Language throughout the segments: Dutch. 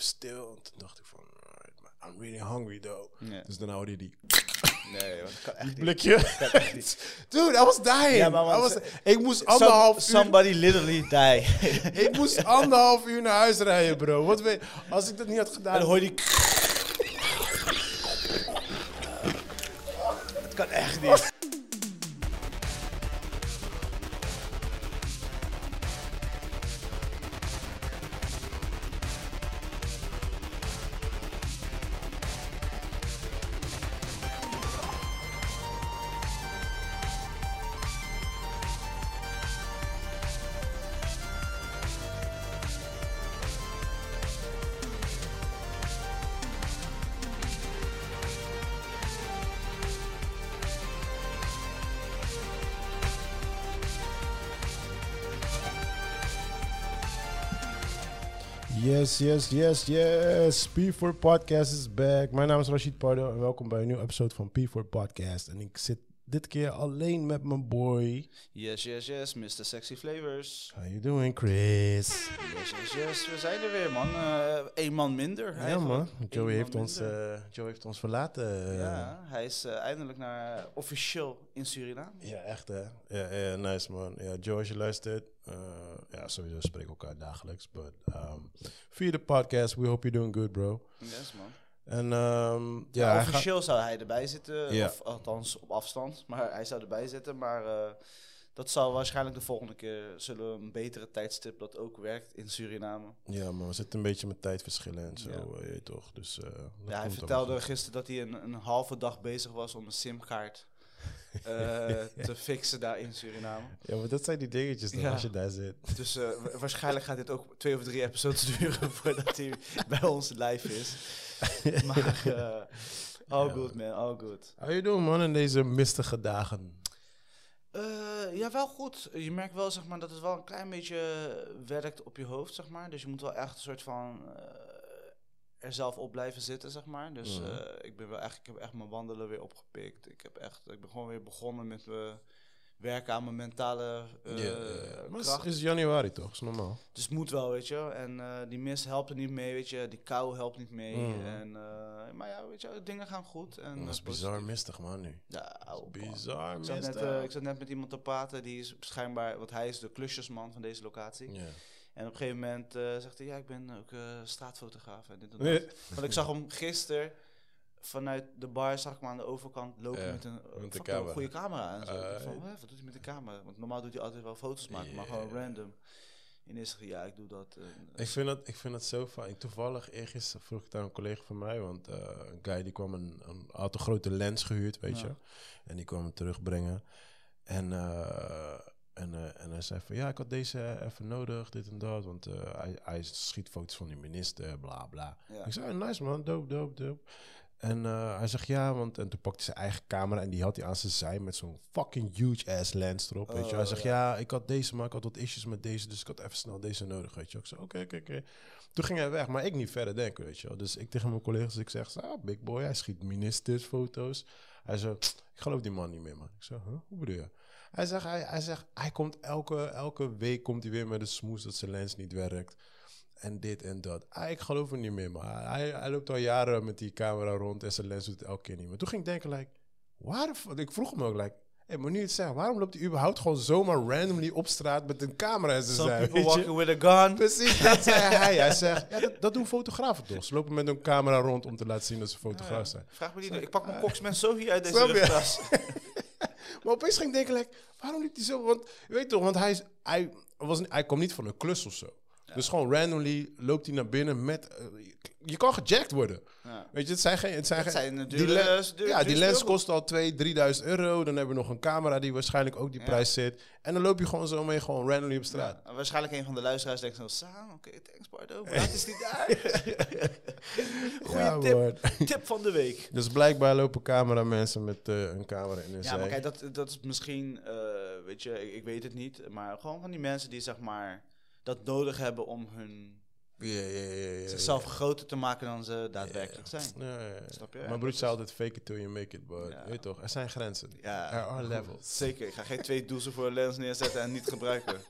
even stil. En toen dacht ik van, I'm really hungry though. Dus dan hoorde je die Nee, want dat kan echt niet. blikje. Dat kan echt niet. Dude, I was dying. Ja, maar I was, ik moest anderhalf uur... Somebody literally die. Ik moest anderhalf uur naar huis rijden, bro. Wat weet, als ik dat niet had En gedaan... dan hoor je die... Dat kan echt niet. Yes, yes, yes, yes. P4 Podcast is back. Mijn naam is Rashid Pardo en welkom bij een nieuwe episode van P4 Podcast. En ik zit dit keer alleen met mijn boy. Yes, yes, yes, Mr. Sexy Flavors. How you doing, Chris? Yes, yes, yes, we zijn er weer, man. Eén man minder. Ja, man. Joey man heeft, ons, eh, Joey heeft ons verlaten. ja, hij is eh, eindelijk naar officieel in Suriname. Ja, echt hè. Ja, ja, nice man. Ja, Joe, als je luistert, eh, ja, sowieso spreken we elkaar dagelijks. But um, via de podcast, we hope you're doing good, bro. Yes, man. En um, ja, Ja, hij officieel zou hij erbij zitten, Ja. of althans op afstand, maar hij zou erbij zitten. Maar eh, dat zal waarschijnlijk de volgende keer, zullen we een betere tijdstip dat ook werkt in Suriname. ja, maar we zitten een beetje met tijdverschillen en zo, Ja. eh, je toch. Dus, eh, Ja, hij vertelde gisteren dat hij een, een halve dag bezig was om een simkaart eh, te fixen daar in Suriname. Ja, maar dat zijn die dingetjes dan Ja. als je daar zit. Dus eh, wa- waarschijnlijk gaat dit ook twee of drie episodes duren voordat hij bij ons live is. Maar eh all Ja. good man, all good. How you doing man in deze mistige dagen? Ja, wel goed. Je merkt wel zeg maar, dat het wel een klein beetje werkt op je hoofd, zeg maar. Dus je moet wel echt een soort van er zelf op blijven zitten, zeg maar. Dus Mhm. eh, ik ben wel echt, ik heb echt mijn wandelen weer opgepikt. Ik heb echt, ik ben gewoon weer begonnen met eh, werken aan mijn mentale ja. Maar het kracht. is, is januari toch, is normaal. Dus het moet wel, weet je. En die mist helpt er niet mee, weet je. Die kou helpt niet mee. Mhm. En, maar ja, weet je, dingen gaan goed. En, dat is bizar mistig man nu. Ja, man. Bizar Ik zat, net, mistig. ik zat net met iemand te praten, die is schijnbaar, want hij is de klusjesman van deze locatie. Ja. En op een gegeven moment eh, zegt hij, ja, ik ben ook eh, straatfotograaf en dit en dat. Want ik zag hem gisteren vanuit de bar, zag ik hem aan de overkant lopen Ja, met een met uh, een camera. goede camera. En zo. Eh, van, "Hè, wat doet hij met de camera? Want normaal doet hij altijd wel foto's maken, maar gewoon random. En is ja, ik doe dat. eh, Ik vind dat, ik vind dat zo fijn. Toevallig, eergisteren vroeg ik aan een collega van mij, want eh, een guy die kwam een, een had een grote lens gehuurd, weet Ja. je. En die kwam hem terugbrengen. En, eh, en, eh, en hij zei van, ja, ik had deze even nodig, dit en dat. Want eh, hij, hij schiet foto's van die minister, bla bla. ja. Ik zei, "Oh, nice man, dope, dope, dope. En eh, hij zegt ja, want en toen pakte hij zijn eigen camera en die had hij aan zijn zij met zo'n fucking huge ass lens erop. weet je. Hij Oh, zegt ja. ja, ik had deze, maar ik had wat issues met deze, dus ik had even snel deze nodig, weet je. Ik zei oké, oké, oké. Toen ging hij weg, maar ik niet verder denken, weet je wel. Dus ik tegen mijn collega's, ik zeg, ah, big boy, hij schiet ministersfoto's. Hij zei, ik geloof die man niet meer, man. Ik zeg, huh? hoe bedoel je? Hij zegt, hij, hij, zegt, hij komt elke, elke week komt hij weer met een smoes dat zijn lens niet werkt. En dit en dat. Ah, ik geloof hem niet meer, maar hij, hij loopt al jaren met die camera rond en zijn lens doet het elke keer niet meer. Toen ging ik denken, like, waar de Ik vroeg hem ook, like, hey, maar nu het zegt, waarom loopt hij überhaupt gewoon zomaar randomly op straat met een camera in zijn Some zij? people weet je? walking with a gun. Precies, dat zei hij. Hij zegt, ja, dat, dat doen fotografen toch? Ze lopen met een camera rond om te laten zien dat ze fotograaf zijn. Vraag me niet. Ik pak mijn koksmen zo hier uit deze rugtas. Maar opeens ging ik denken, like, waarom liep hij zo? Want, weet toch, want hij, is, hij, was, hij kwam niet van een klus of zo. Dus gewoon randomly loopt hij naar binnen met... eh, je kan gejackt worden. Ja. Weet je, het zijn geen... Het zijn Dat geen zijn die dure, le- dure, ja, die lens kost al 2.000, 3.000 euro. Dan hebben we nog een camera die waarschijnlijk ook die prijs zit. En dan loop je gewoon zo mee, gewoon randomly op straat. Waarschijnlijk een van de luisteraars denkt zo, Sam, oké, thanks Bardo, maar dat is niet daar. Goeie tip, tip van de week. Dus blijkbaar lopen cameramensen met eh, een camera in hun Ja, maar kijk, dat, dat is misschien, eh, weet je, ik, ik weet het niet, maar gewoon van die mensen die zeg maar dat nodig hebben om hun Ja, ja, ja, ja, zichzelf groter te maken dan ze daadwerkelijk zijn. Snap je? Mijn broer zei altijd fake it till you make it, but weet je toch, er zijn grenzen. Ja, Er are levels. Zeker, ik ga geen twee doezen voor een lens neerzetten en niet gebruiken.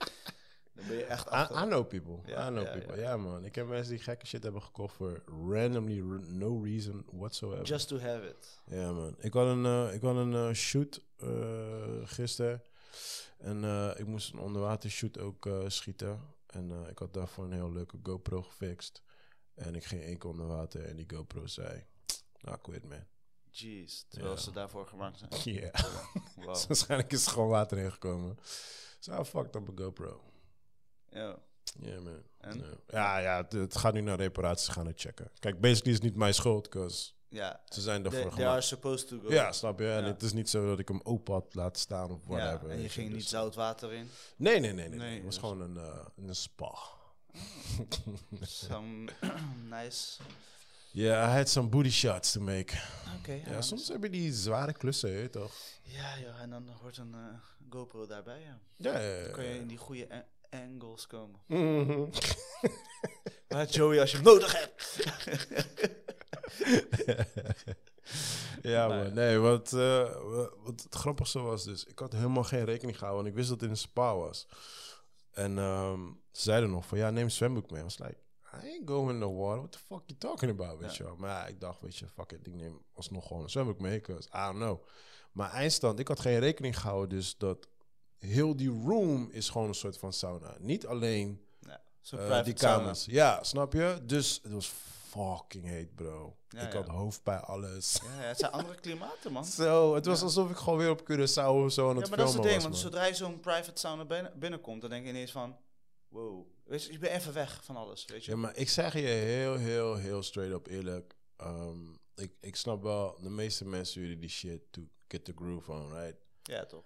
Dan ben je echt I, achter. I know people. Ja, I know people. ja. Man. Ik heb mensen die gekke shit hebben gekocht voor randomly, no reason whatsoever. Just to have it. Ja, man. Ik had een, eh, ik had een eh, shoot eh gisteren. En ik moest een onderwater shoot ook schieten. En eh, ik had daarvoor een heel leuke GoPro gefixt. En ik ging één keer onder water en die GoPro zei... Nou, quit, man. Jeez, terwijl Ja. ze daarvoor gemaakt zijn. Ja. Wow. Waarschijnlijk is er gewoon water ingekomen. Zo, so, fucked up een GoPro. Ja. Ja, man. En? Ja, ja, ja het, het gaat nu naar reparaties gaan het checken. Kijk, basically is het niet mijn schuld, because Ja. ze zijn ervoor they are gemaakt. supposed to go. Ja, snap je? En Ja. het is niet zo dat ik hem open had laten staan of Ja, whatever. en je ging dus- niet zout water in. Nee, nee, nee. nee, Nee, Het was dus- gewoon een, eh, een spa. Some nice. Ja, I had some booty shots to make. Oké, ja. Ja, soms heb je die zware klussen, hè, toch? Ja, ja, en dan hoort een eh, GoPro daarbij, ja. Ja, ja, ja. Dan kan je in die goede angles komen. Mhm. Maar Joey, als je hem nodig hebt. ja, Nee. man. Nee, wat, eh, wa- wat het grappigste was dus... Ik had helemaal geen rekening gehouden, want ik wist dat het in een spa was. En ehm, ze zeiden nog van, ja, neem een zwembroek mee. I was like, I ain't going in the water. What the fuck you talking about, weet je wel. Maar ja, ik dacht, weet je, fuck it. Ik neem alsnog gewoon een zwembroek mee, because I don't know. Maar eindstand, ik had geen rekening gehouden dus dat... Heel die room is gewoon een soort van sauna. Niet alleen Ja, eh, die sauna. kamers. Ja, snap je? Dus het was fucking heet, bro. Ja, ik ja. had hoofdpijn, alles. Ja, ja, het zijn andere klimaten, man. Zo, het was Ja. alsof ik gewoon weer op Curaçao of zo aan Ja, het maar dat is filmen het ding, was, want zodra je zo'n private sauna binnen- binnenkomt, dan denk je ineens van, wow. Weet je, je bent even weg van alles, weet je. Ja, maar ik zeg je heel, heel, heel straight up eerlijk. Ehm, ik, ik snap wel, de meeste mensen willen die shit to get the groove on, right? Ja, toch.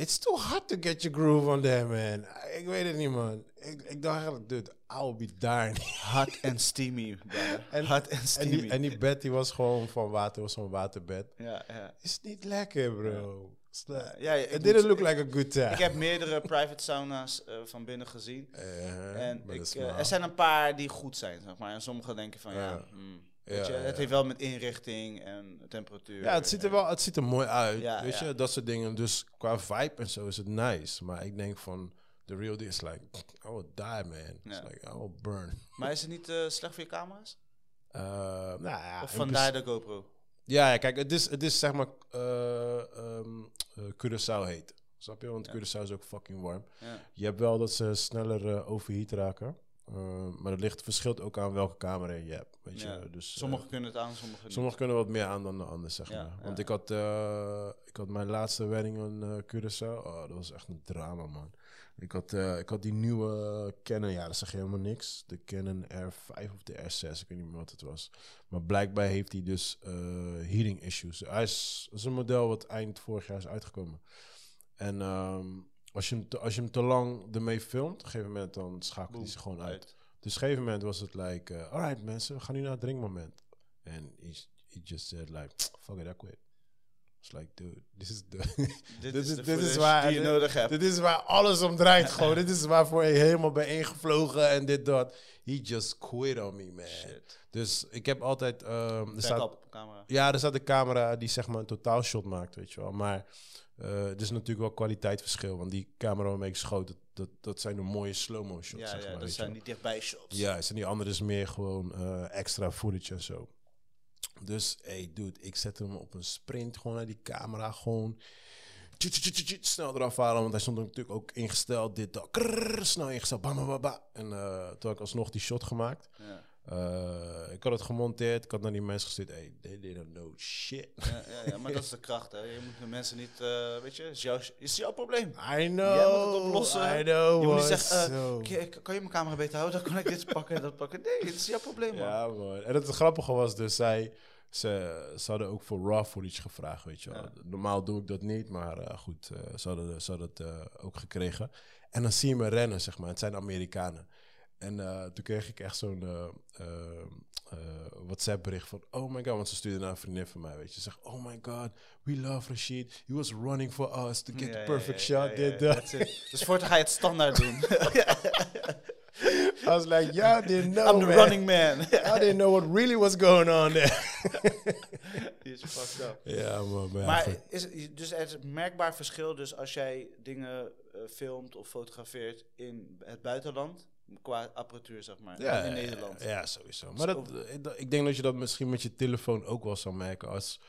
It's too hard to get your groove on there, man. Ik weet het niet, man. Ik, ik dacht eigenlijk, dude, I'll be darned. Hot and steamy. En- Hot and En steamy. die, en die bed die was gewoon van water, was zo'n waterbed. ja, ja. Is niet lekker, bro. Ja, ja, It didn't look like a good time. Ik heb meerdere private sauna's eh, van binnen gezien. Uh-huh, En ik, eh, er zijn een paar die goed zijn, zeg maar. En sommige denken van, ja, Ja. hmm, Ja, je, het heeft wel met inrichting en temperatuur. Ja, het ziet er wel het ziet er mooi uit. Ja, weet ja. je, dat soort dingen. Dus qua vibe en zo is het nice. Maar ik denk van, the real deal is like, I will die, man. It's like, I will burn. Maar is het niet eh, slecht voor je camera's? Uh, nou ja, of vandaar de GoPro? Ja, ja, kijk, het is, het is zeg maar uh, um, Curaçao heet. Snap je? Want. Curaçao is ook fucking warm. Je hebt wel dat ze sneller overheat raken. Uh, maar het ligt, verschilt ook aan welke camera je hebt. Weet Ja. je? Dus, uh, Sommigen kunnen het aan, sommigen niet. Sommigen kunnen wat meer aan dan de anderen, zeg Ja, maar. ja. Want ik had, uh, ik had mijn laatste wedding in uh, Curaçao. Oh, dat was echt een drama, man. Ik had, ik had die nieuwe Canon, ja, dat zeg je helemaal niks. De Canon R5 of de R6, ik weet niet meer wat het was. Maar blijkbaar heeft hij dus heating issues. Hij is, is een model wat eind vorig jaar is uitgekomen. En um, als, je hem te, als je hem te lang ermee filmt, op een gegeven moment dan schakelt hij zich gewoon uit. uit. Dus op een gegeven moment was het like, uh, alright mensen, we gaan nu naar het drinkmoment. En he, he just said like, fuck it, I quit. It's like, dude, this is the... dit, is, is- dit waar- die je nodig hebt. dit is waar alles om draait gewoon. dit is waarvoor je helemaal ben ingevlogen en dit, dat. He just quit on me, man. Shit. Dus ik heb altijd... Um, er staat, Backup camera. ja, er staat een camera die zeg maar een totaalshot maakt, weet je wel. Maar uh, er is natuurlijk wel kwaliteitsverschil. Want die camera waarmee ik schoot, dat, dat, dat zijn de mooie slow-mo shots, Ja, zeg ja maar. dat zijn die dichtbij shots. Ja, en die andere is meer gewoon eh, extra footage en zo. Dus, hey dude, ik zet hem op een sprint gewoon naar die camera. Gewoon snel eraf halen. Want hij stond natuurlijk ook ingesteld. Dit, dat. Krrr, snel ingesteld. Bam, bam, bam, bam. En uh, toen had ik alsnog die shot gemaakt. Ja. Uh, ik had het gemonteerd. Ik had naar die mensen gestuurd. Hey, they didn't know shit. Ja, ja, ja, maar dat is de kracht, hè. Je moet de mensen niet, uh, weet je, is, jouw, is jouw probleem. I know. Jij moet het oplossen. I know. Je moet niet zeggen, uh, Zo. kan, je mijn camera beter houden? Dan kan ik dit pakken en dat pakken. Nee, het is jouw probleem, man. Ja, man. En het grappige was dus, zij, ze, ze hadden ook voor raw footage gevraagd, weet je wel. Ja. Normaal doe ik dat niet, maar goed, ze hadden, ze hadden het ook gekregen. En dan zie je me rennen, zeg maar. Het zijn Amerikanen. En uh, toen kreeg ik echt zo'n WhatsApp bericht van... Oh my god, want ze stuurde naar een vriendin van mij, weet je. Ze zegt, oh my god, we love Rashid. He was running for us to get Ja, the perfect ja, shot. ja, dit, it. Dus voortaan ga je het standaard doen. I was like, y'all didn't know, I'm the man. running man. I didn't know what really was going on there. Die is fucked up. ja, man. Maar, Maar is, dus er is een merkbaar verschil dus als jij dingen eh, filmt of fotografeert in het buitenland, qua apparatuur zeg maar, ja, in Nederland. Ja, sowieso. Maar dat, ik- dat- ik denk dat je dat misschien met je telefoon ook wel zou merken. Als,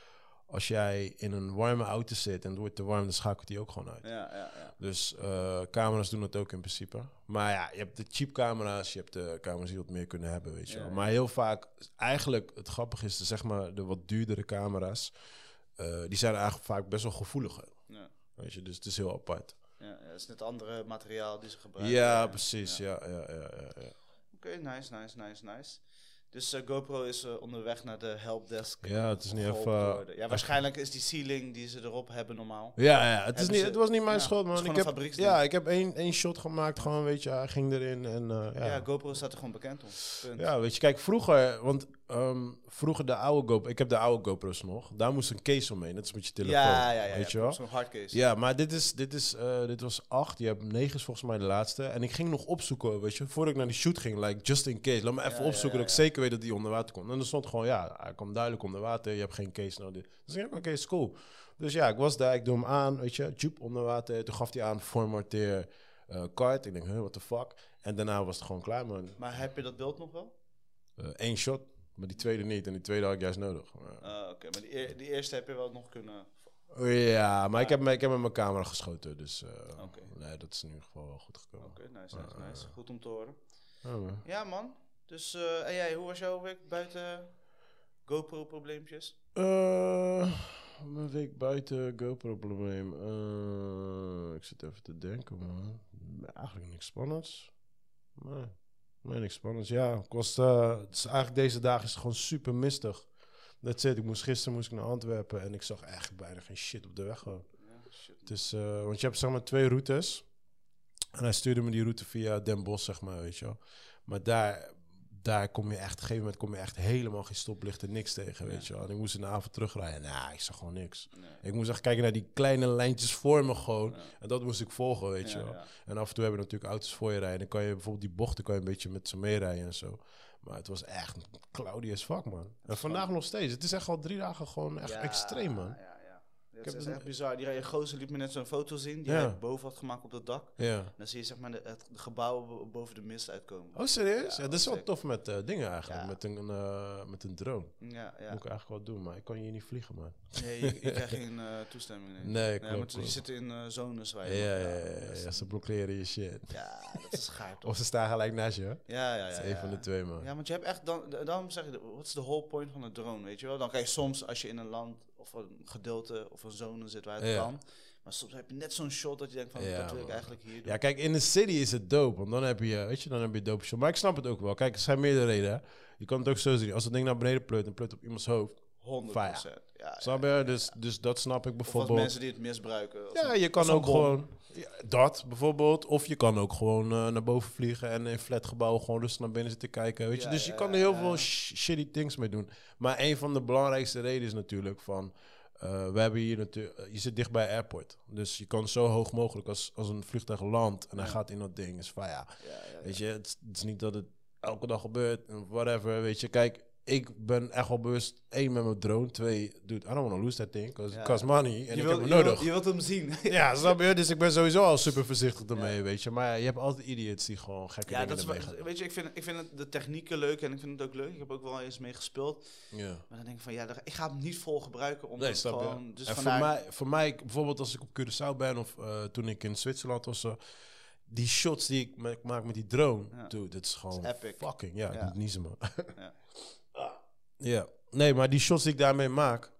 als jij in een warme auto zit en het wordt te warm, dan schakelt die ook gewoon uit. Ja, ja, ja. Dus eh, camera's doen dat ook in principe. Maar ja, je hebt de cheap camera's, je hebt de camera's die wat meer kunnen hebben, weet je wel. Maar heel vaak, eigenlijk, het grappige is, de, zeg maar, de wat duurdere camera's, eh, die zijn eigenlijk vaak best wel gevoeliger. Ja. Weet je, dus het is heel apart. Ja, is net andere materiaal die ze gebruiken. Ja, precies. Ja, ja, ja, ja, ja. Oké, nice, nice, nice, nice. Dus eh, GoPro is eh, onderweg naar de helpdesk. Ja, het is niet even-. Ja, waarschijnlijk is die ceiling die ze erop hebben normaal. Ja, ja het, is niet, het was niet mijn ja, schuld, man. Ik heb, ja, ik heb één, één shot gemaakt, gewoon, weet je, hij ging erin. En, eh, Ja, ja. GoPro staat er gewoon bekend om. Punt. Ja, weet je, kijk, vroeger, want ehm, vroeger de oude GoPro, ik heb de oude GoPro's nog, daar moest een case omheen, net als met je telefoon, ja, ja, ja, weet ja, je wel? Zo'n hardcase. Ja, maar dit, is, dit, is, eh, dit was acht, je hebt negen is volgens mij de laatste. En ik ging nog opzoeken, weet je, voordat ik naar die shoot ging, like, just in case. Laat me even Ja, opzoeken ja, dat ik zeker weet dat die onder water komt. En er stond gewoon, ja, hij komt duidelijk onder water, je hebt geen case nodig. Dus ik oké, is cool. Dus ja, ik was daar, ik doe hem aan, weet je, tjoep, onder water. Toen gaf hij aan, formateer eh card. Ik denk, huh, what the fuck? En daarna was het gewoon klaar, man. Maar heb je dat beeld nog wel? Eén shot, maar die tweede niet. En die tweede had ik juist nodig. Maar- Ah, Oké, maar die, eer- die eerste heb je wel nog kunnen... ja, maar ik heb, ik heb met mijn camera geschoten, dus Oké. nee, dat is in ieder geval wel goed gekomen. Oké, nice, nice, nice. Goed om te horen. Ja, man. Ja, man. Dus, eh, en jij, hoe was jouw week buiten GoPro-probleempjes? Eh, mijn week buiten GoPro-probleem. Eh, ik zit even te denken, man. Eigenlijk niks spannends. Nee, nee niks spannends. Ja, ik was, het is eigenlijk deze dagen is het gewoon super mistig. That's it. Ik moest, gisteren moest ik naar Antwerpen en ik zag echt bijna geen shit op de weg gewoon. Ja, shit. Is, eh, want je hebt zeg maar twee routes. En hij stuurde me die route via Den Bosch, zeg maar, weet je wel. Maar daar, daar kom je echt, op een gegeven moment kom je echt helemaal geen stoplichten, niks tegen, weet je wel. En ik moest in de avond terugrijden. Nou, ik zag gewoon niks. Nee. Ik moest echt kijken naar die kleine lijntjes voor me gewoon. En dat moest ik volgen, weet je wel. En af en toe hebben natuurlijk auto's voor je rijden. Dan kan je bijvoorbeeld die bochten kan je een beetje met ze meerijden en zo. Maar het was echt cloudy as fuck, man. En vandaag nog steeds. Het is echt al drie dagen gewoon echt extreem, man. Het is echt bizar. Die rijden gozer liet me net zo'n foto zien die hij boven had gemaakt op het dak. Ja. Dan zie je zeg maar de, het gebouw bo- boven de mist uitkomen. Oh, serieus? Ja, dat is wel tof met eh, dingen eigenlijk. Met, een, eh, met een drone. Ja, ja. Moet ik eigenlijk wel doen, maar ik kan hier niet vliegen, man. Nee, je krijgt geen eh, toestemming. Nee, Nee, klopt, want je zit in zones waar je... ja, ja, dat ze blokkeren je shit. Ja, dat is toch? Of ze staan gelijk naast je. hè? Ja, ja, ja. Dat is ja. van de twee, man. Ja, want je hebt echt dan, daarom zeg je, wat is de whole point van een drone, weet je wel? Dan kan je soms, als je in een land of een gedeelte of een zone zit waar het Ja. kan, maar soms heb je net zo'n shot dat je denkt van, Ja, wil ik eigenlijk hier doen. Ja, kijk, in de city is het dope. Want dan heb je, weet je, dan heb je dope shot. Maar ik snap het ook wel. Kijk, er zijn meerdere redenen. Je kan het ook zo zien. Als het ding naar beneden pleurt en pleurt op iemands hoofd. 100 Fire. Ja, Snap je? ja, Dus, ja. dus dat snap ik bijvoorbeeld. mensen die het misbruiken. Ja, je kan ook gewoon... Ja, dat bijvoorbeeld. Of je kan ook gewoon eh, naar boven vliegen en in flatgebouwen gewoon rustig naar binnen zitten kijken. Weet je? Ja, dus je kan er heel veel sh- shitty things mee doen. Maar een van de belangrijkste redenen is natuurlijk van... eh, we hebben hier natuurlijk... je zit dicht bij airport. Dus je kan zo hoog mogelijk als, als een vliegtuig landt en hij Ja. gaat in dat ding. Is van ja, Ja, ja, weet je, het, is- het is niet dat het elke dag gebeurt en whatever. Weet je, kijk, ik ben echt wel bewust. één, met mijn drone. Twee, dude, I don't want to lose that thing. Because Ja. it costs money. En je, ik heb hem je, nodig. je wilt hem zien. Ja, snap je? Dus ik ben sowieso al super voorzichtig ermee, Ja. weet je. Maar je hebt altijd idiots die gewoon gekke Ja, dingen dat is gaan. weet je, ik vind, ik vind het, de technieken leuk en ik vind het ook leuk. Ik heb ook wel eens mee gespeeld. Ja. Maar dan denk ik van, ja, ik ga hem niet vol gebruiken. Omdat Nee, snap je? gewoon, dus en voor mij, voor mij, bijvoorbeeld als ik op Curaçao ben of eh, toen ik in Zwitserland was, zo, die shots die ik ma- maak met die drone, dude, dat is gewoon is epic. fucking, ja, moet niezen, man. Ja. ja, nee, maar die shots die ik daarmee maak,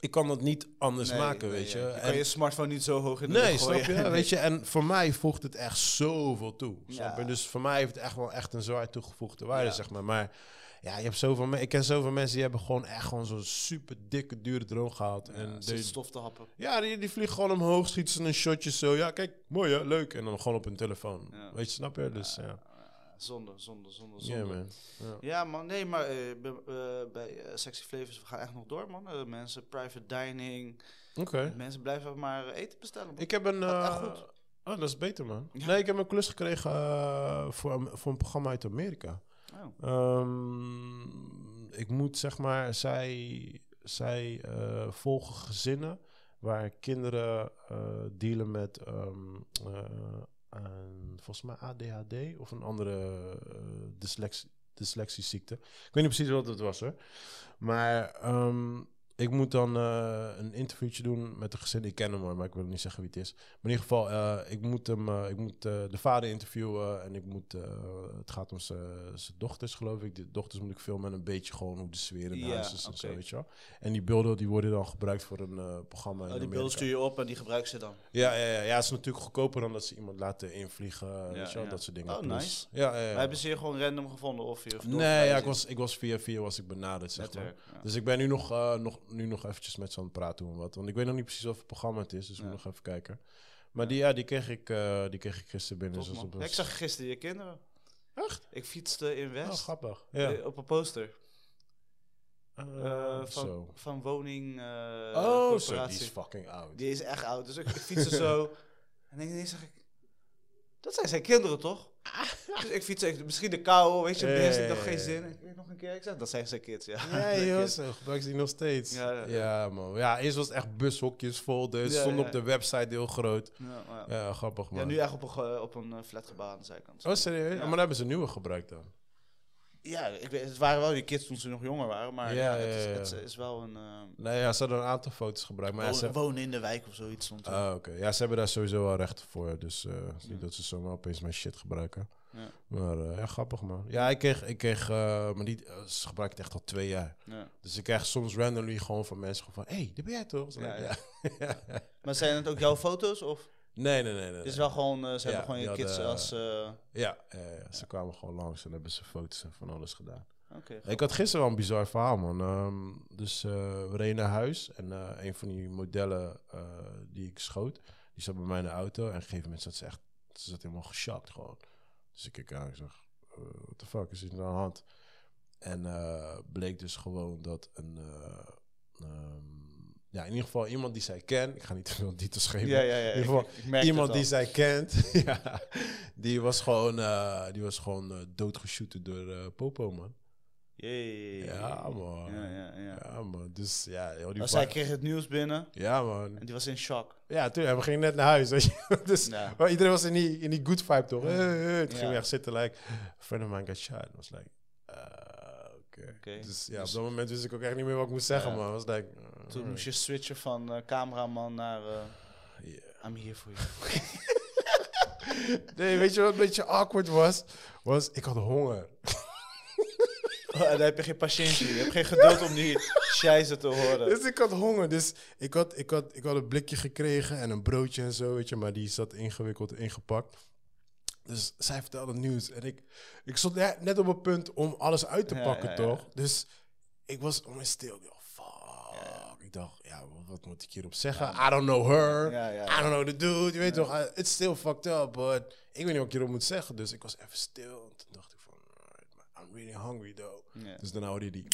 ik kan dat niet anders Nee, maken, nee, weet ja. je. En- kan je smartphone niet zo hoog in de Nee, snap je? Weet je, en voor mij voegt het echt zoveel toe. Snap je? Ja. Dus voor mij heeft het echt wel echt een zwaar toegevoegde waarde, Ja. zeg maar. Maar ja, je hebt zoveel ik ken zoveel mensen die hebben gewoon echt gewoon zo'n super dikke, dure drone gehaald. Ja, en die- stof te happen. ja, die, die vliegen gewoon omhoog, schieten ze een shotje zo. Ja, kijk, mooi hè, leuk. En dan gewoon op hun telefoon. Ja. Weet je, snap je? Dus ja. Zonde, zonde, zonde, Ja, zonde. man. Ja. Ja, man. Nee, maar eh, bij, eh, bij eh, Sexy Flavors, we gaan echt nog door, man. Mensen, private dining. Oké. Mensen blijven maar eten bestellen. man. Ik heb een... Goed. Oh, dat is beter, man. Ja. Nee, ik heb een klus gekregen voor, een- voor een programma uit Amerika. Oh. Ehm, ik moet zeg maar, zij, zij volgen gezinnen waar kinderen dealen met ehm, eh, volgens mij ADHD of een andere uh, dyslex dyslexieziekte. Ik weet niet precies wat het was hoor. Maar ehm, ik moet dan uh, een interviewtje doen met de gezin. Ik ken hem hoor, maar ik wil niet zeggen wie het is. Maar in ieder geval, uh, ik moet, hem, uh, ik moet de vader interviewen en ik moet, het gaat om zijn dochters geloof ik. De dochters moet ik filmen en een beetje gewoon hoe de sfeer in Ja, huis is en zo, weet je wel. En die beelden die worden dan gebruikt voor een eh, programma Oh, die beelden stuur je op en die gebruiken ze dan. Ja, ja, ja, ja, het is natuurlijk goedkoper dan dat ze iemand laten invliegen, weet je wel, ja. dat soort dingen. Oh, Plus- nice. Ja. Maar hebben ze je gewoon random gevonden of je? Of Nee, ja, ik was, ik was via via was ik benaderd, zeg maar. netwerk? Dus ik ben nu nog, eh, nog, nu nog eventjes met het praten hoe en wat. Want ik weet nog niet precies wat voor programma het is, dus moet nog even kijken. Maar die, ja, die kreeg ik, eh, die kreeg ik gisteren binnen. Top, dus was- ik zag gisteren je kinderen. Echt? Ik fietste in Oh, West grappig. Ja. eh, op een poster Eh, eh, van, zo. van woning Oh, zo, die is fucking oud. Die is echt oud. Dus ik, ik fietste zo. En ineens zag ik... Dat zijn zijn kinderen, toch? dus ik fiets misschien de kou, weet je. Ja, ik nog geen zin. Ik weet nog een keer. Ik zeg, dat zijn zijn kids, ja. Ja, joh, gebruiken ze die nog steeds. Ja, Ja, ja. man. Ja, eerst was het echt bushokjes vol, dus Ja, stond ja. op de website heel groot. Ja, grappig, man. ja, nu echt op een, op een eh, flatgebouw aan de zijkant. Oh, serieus? Ja. Maar dan hebben ze nieuwe gebruikt dan. Ja, ik weet, het waren wel die kids toen ze nog jonger waren. Maar Ja, ja, ja, het, is, het is- wel een... eh, Nee, ja, ze hadden een aantal foto's gebruikt. Maar wonen, ze, wonen in de wijk of zoiets stond. Ah, oké. Ja, ze hebben daar sowieso wel recht voor. Dus eh, het is niet dat ze zomaar opeens mijn shit gebruiken. Ja. Maar eh, ja, grappig man. Ja, ik kreeg, ik kreeg eh, maar die, ze gebruiken het echt al twee jaar. Ja. Dus ik krijg soms randomly gewoon van mensen gewoon van, hé, hey, dit ben jij toch? Ja. Maar zijn het ook jouw foto's? Of Nee, nee, nee. nee, het is wel gewoon, eh, ze Ja, hebben gewoon je kids hadden, als... eh, Ja, ja, ja, ze kwamen gewoon langs en hebben ze foto's en van alles gedaan. Oké. Ik had gisteren wel een bizar verhaal, man. Ehm, dus eh, we reden naar huis en eh, een van die modellen eh, die ik schoot, die zat bij mij in de auto. En op een gegeven moment zat ze echt, ze zat helemaal geschokt gewoon. Dus ik kijk aan en ik zeg, eh, what the fuck, is hier nou aan de hand? En eh, bleek dus gewoon dat een, eh, ehm, ja, in ieder geval iemand die zij kent, ik ga niet te veel details geven. Ja, ja, ja. In ieder geval, ik, Iemand die zij kent, ja, die was gewoon, eh, die was gewoon doodgeschoten door eh, Popo, man. Jee. Ja, man. Ja, ja, ja. Ja, man. Dus ja, joh, die zij kreeg het nieuws binnen Ja, man. en die was in shock. Ja, tuurlijk. We gingen net naar huis, weet je. Dus Ja. maar iedereen was in die, in die good vibe, toch? Toen Ja. ging echt zitten, like, friend of mine got shot. Was like, uh. Dus ja, Dus- op dat moment wist ik ook echt niet meer wat ik moest zeggen, man. I was like, uh, Toen moest je switchen van eh, cameraman naar eh, Yeah. I'm here for you. Nee, weet je wat een beetje awkward was? Was, ik had honger. Oh, en dan heb je geen patiëntie. Je hebt geen geduld om die scheisse te horen. Dus ik had honger. Dus ik had, ik, had, ik had een blikje gekregen en een broodje en zo, weet je. Maar die zat ingewikkeld ingepakt. Dus zij vertelde het nieuws. En ik, ik stond net op het punt om alles uit te pakken, toch? Dus ik was om stil. Ik dacht, fuck. Ik dacht, ja, wat, wat moet ik hierop zeggen? I don't know her. I don't know the dude. Je weet toch, uh, it's still fucked up. But ik weet niet wat ik hierop moet zeggen. Dus ik was even stil. En toen dacht ik van, I'm really hungry, though. Dus daarna hoorde je die,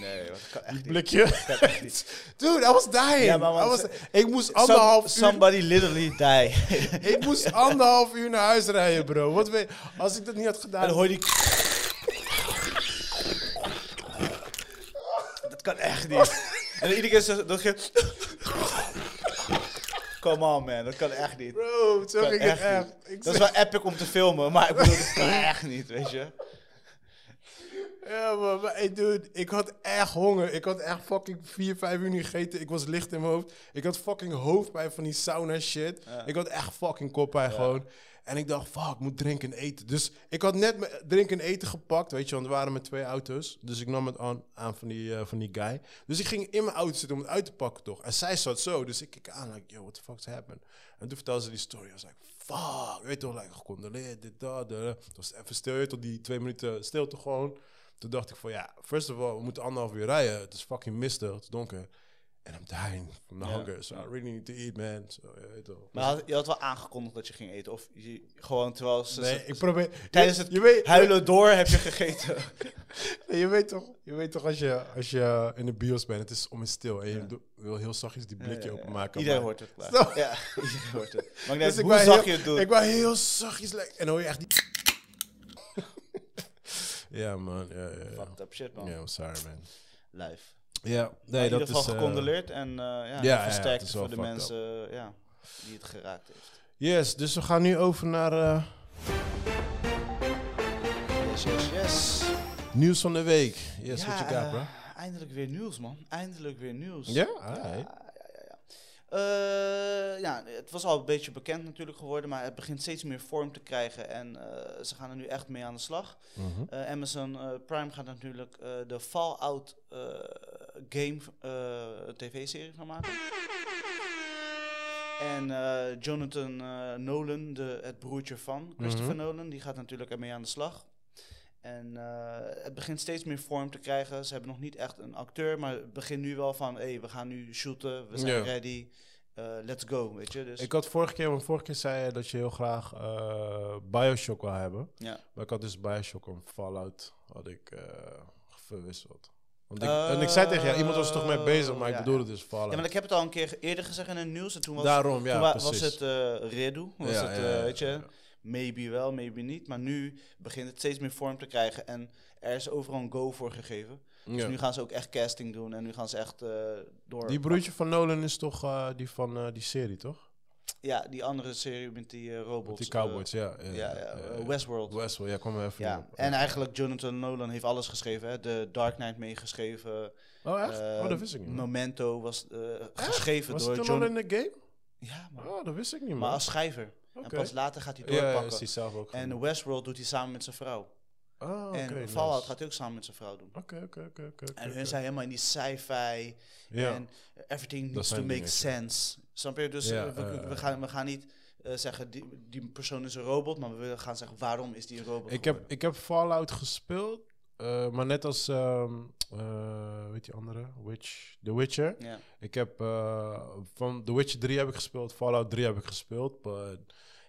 Nee, dat kan echt niet. blikje. Dat kan echt niet. Dude, I was dying. Ja, maar I was, ik moest anderhalf uur... Somebody literally die. Ik moest anderhalf uur naar huis rijden, bro. Wat weet, als ik dat niet had En gedaan... dan hoor je die... Dat kan echt niet. En iedere keer zegt dat je... Come on, man. Dat kan echt niet. Bro, zo Kan ging het echt echt. niet. Ik Dat is wel epic om te filmen, maar ik bedoel, dat kan echt niet, weet je. Ja, maar, maar hey, dude, ik had echt honger. Ik had echt fucking vier, vijf uur niet gegeten. Ik was licht in mijn hoofd. Ik had fucking hoofdpijn van die sauna shit. Ja. Ik had echt fucking koppijn gewoon. En ik dacht, fuck, ik moet drinken en eten. Dus ik had net drinken en eten gepakt, weet je, want we waren met twee auto's. Dus ik nam het aan, aan van, die, eh, van die guy. Dus ik ging in mijn auto zitten om het uit te pakken, toch? En zij zat zo, dus ik keek aan, like, yo, what the fuck's happened? En toen vertelde ze die story. I was like, fuck, weet je toch, like, gecondoleerd, dit, dat, dat. Het was even stil, je toch, die twee minuten stilte gewoon. Toen dacht ik van, ja, first of all, we moeten anderhalf uur rijden. Het is fucking mistig, het is donker. And I'm dying from the Ja. hunger, so I really need to eat, man. So. Maar had, je had wel aangekondigd dat je ging eten? Of je, gewoon terwijl ze... nee, ik probeer... Tijdens je, het je weet, huilen door heb je gegeten. Nee, je weet toch, je weet toch als, je, als je in de bios bent, het is om en stil. En je Ja. wil heel zachtjes die blikje Ja, ja, ja. openmaken. Iedereen maar- hoort het. klaar. Ja, iedereen hoort het. Maar Dus ik hoe wou zag heel- je het doen? Ik wou heel zachtjes lekker. En dan hoor je echt die... ja, man. Ja, ja, ja. Fucked up shit, man. Ja, I'm sorry, man. Live. Ja, nee, in dat ieder geval is... eh, gecondoleerd en uh, ja, versterkt is voor de mensen ja, die het geraakt heeft. Yes, dus we gaan nu over naar eh, Yes, yes, yes. nieuws van de week. Yes, ja, what you got, eh, bro? Eindelijk weer nieuws, man. Eindelijk weer nieuws. Ja? Ja. Ja. Eh, ja, het was al een beetje bekend natuurlijk geworden, maar het begint steeds meer vorm te krijgen en eh, ze gaan er nu echt mee aan de slag. Mhm. Eh, Amazon Prime gaat natuurlijk de Fallout game tv-serie van maken. En Jonathan Nolan, de, het broertje van Christopher Mhm. Nolan, die gaat natuurlijk ermee aan de slag. En eh, het begint steeds meer vorm te krijgen. Ze hebben nog niet echt een acteur, maar het begint nu wel van... hé, hey, we gaan nu shooten, we zijn Ja. ready, eh, let's go, weet je. Dus, Ik had vorige keer, want vorige keer zei je dat je heel graag eh, Bioshock wil hebben. ja. Maar ik had dus Bioshock en Fallout had ik verwisseld. Want ik, en ik zei tegen jou, iemand was er toch mee bezig, maar ik ja, bedoelde ja. dus Fallout. ja, maar ik heb het al een keer eerder gezegd in het nieuws. En toen was, Daarom, ja, toen wa- precies. was het Redu, was Ja, het, weet je... Maybe wel, maybe niet. Maar nu begint het steeds meer vorm te krijgen. En er is overal een go voor gegeven. Dus Ja. nu gaan ze ook echt casting doen. En nu gaan ze echt eh, door. Die broertje van Nolan is toch eh, die van eh, die serie, toch? Ja, die andere serie met die robots. Met die Cowboys, ja. ja, ja, Westworld. Westworld, ja, kwam er even Ja, en eigenlijk Jonathan Nolan heeft alles geschreven. Hè? De Dark Knight meegeschreven. Oh, echt? Oh, dat wist ik niet. Memento was geschreven Was door John... toen al in de game? Ja, man. Oh, dat wist ik niet, man. maar als schrijver. Oké. En pas later gaat hij Ja, ja, doorpakken. is die zelf ook en. Westworld doet hij samen met zijn vrouw. Oh, oké. en nice. Fallout gaat hij ook samen met zijn vrouw doen. Oké, oké, oké, oké. En hun zijn helemaal in die sci-fi. En everything needs to make sense. Snap je? Dus we, we, gaan, we gaan niet eh, zeggen, die, die persoon is een robot. Maar we willen gaan zeggen, waarom is die een robot Ik heb, ik heb Fallout gespeeld, eh, maar net als, ehm eh, weet je andere, Witch, The Witcher. Ik heb eh, van The Witcher 3 heb ik gespeeld, Fallout 3 heb ik gespeeld, but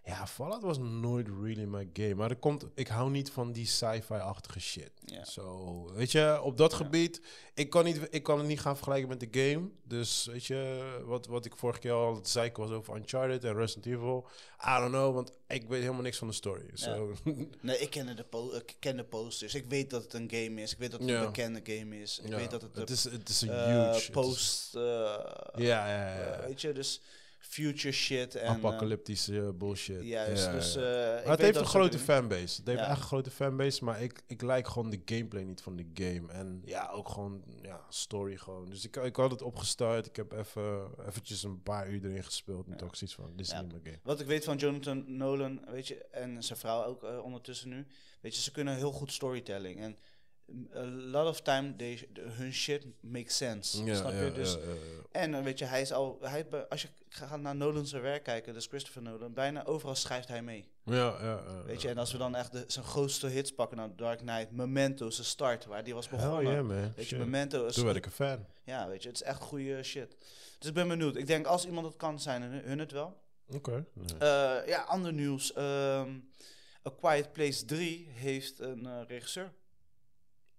ja, Fallout was nooit really my game. Maar er komt, ik hou niet van die sci-fi-achtige shit. Ja. Zo, weet je, op dat gebied, ik kan, niet, ik kan het niet gaan vergelijken met de game. Dus weet je, wat, wat ik vorige keer al zei, ik was over Uncharted en Resident Evil. I don't know, want ik weet helemaal niks van de story. Zo, Nee, ik ken, de po- ik ken de posters. Ik weet dat het een game is. Ik weet dat het een bekende game is. Ik weet dat het, is, het is een eh, huge... post... eh, ja, ja, ja. eh, ja. weet je, dus future shit. En, eh, Apocalyptische bullshit. Juist, Ja, dus... ja. eh, ik het weet heeft een grote fanbase. Het heeft Ja. echt een grote fanbase, maar ik, ik like gewoon de gameplay niet van de game. En ja, ook gewoon, ja, story gewoon. Dus ik, ik had het opgestart. Ik heb even eventjes een paar uur erin gespeeld. En ook zoiets van, dit is niet mijn game. Wat ik weet van Jonathan Nolan, weet je, en zijn vrouw ook eh, ondertussen nu, weet je, ze kunnen heel goed storytelling. En a lot of time, they, de- hun shit makes sense. Ja, snap ja, je? Dus, ja. En weet je, hij is al, hij, als je gaat naar Nolan's werk kijken, dus Christopher Nolan, bijna overal schrijft hij mee. Ja, ja, ja, Weet je, en als we dan echt de, zijn grootste hits pakken, nou Dark Knight, Memento, zijn start, waar die was begonnen. yeah, man. Weet je. Memento is Toen werd ik een fan. ja, weet je, het is echt goede shit. Dus ik ben benieuwd. Ik denk als iemand het kan, zijn hun, het wel. Oké. Eh, ja, ander nieuws. Ehm, A Quiet Place 3 heeft een eh, regisseur.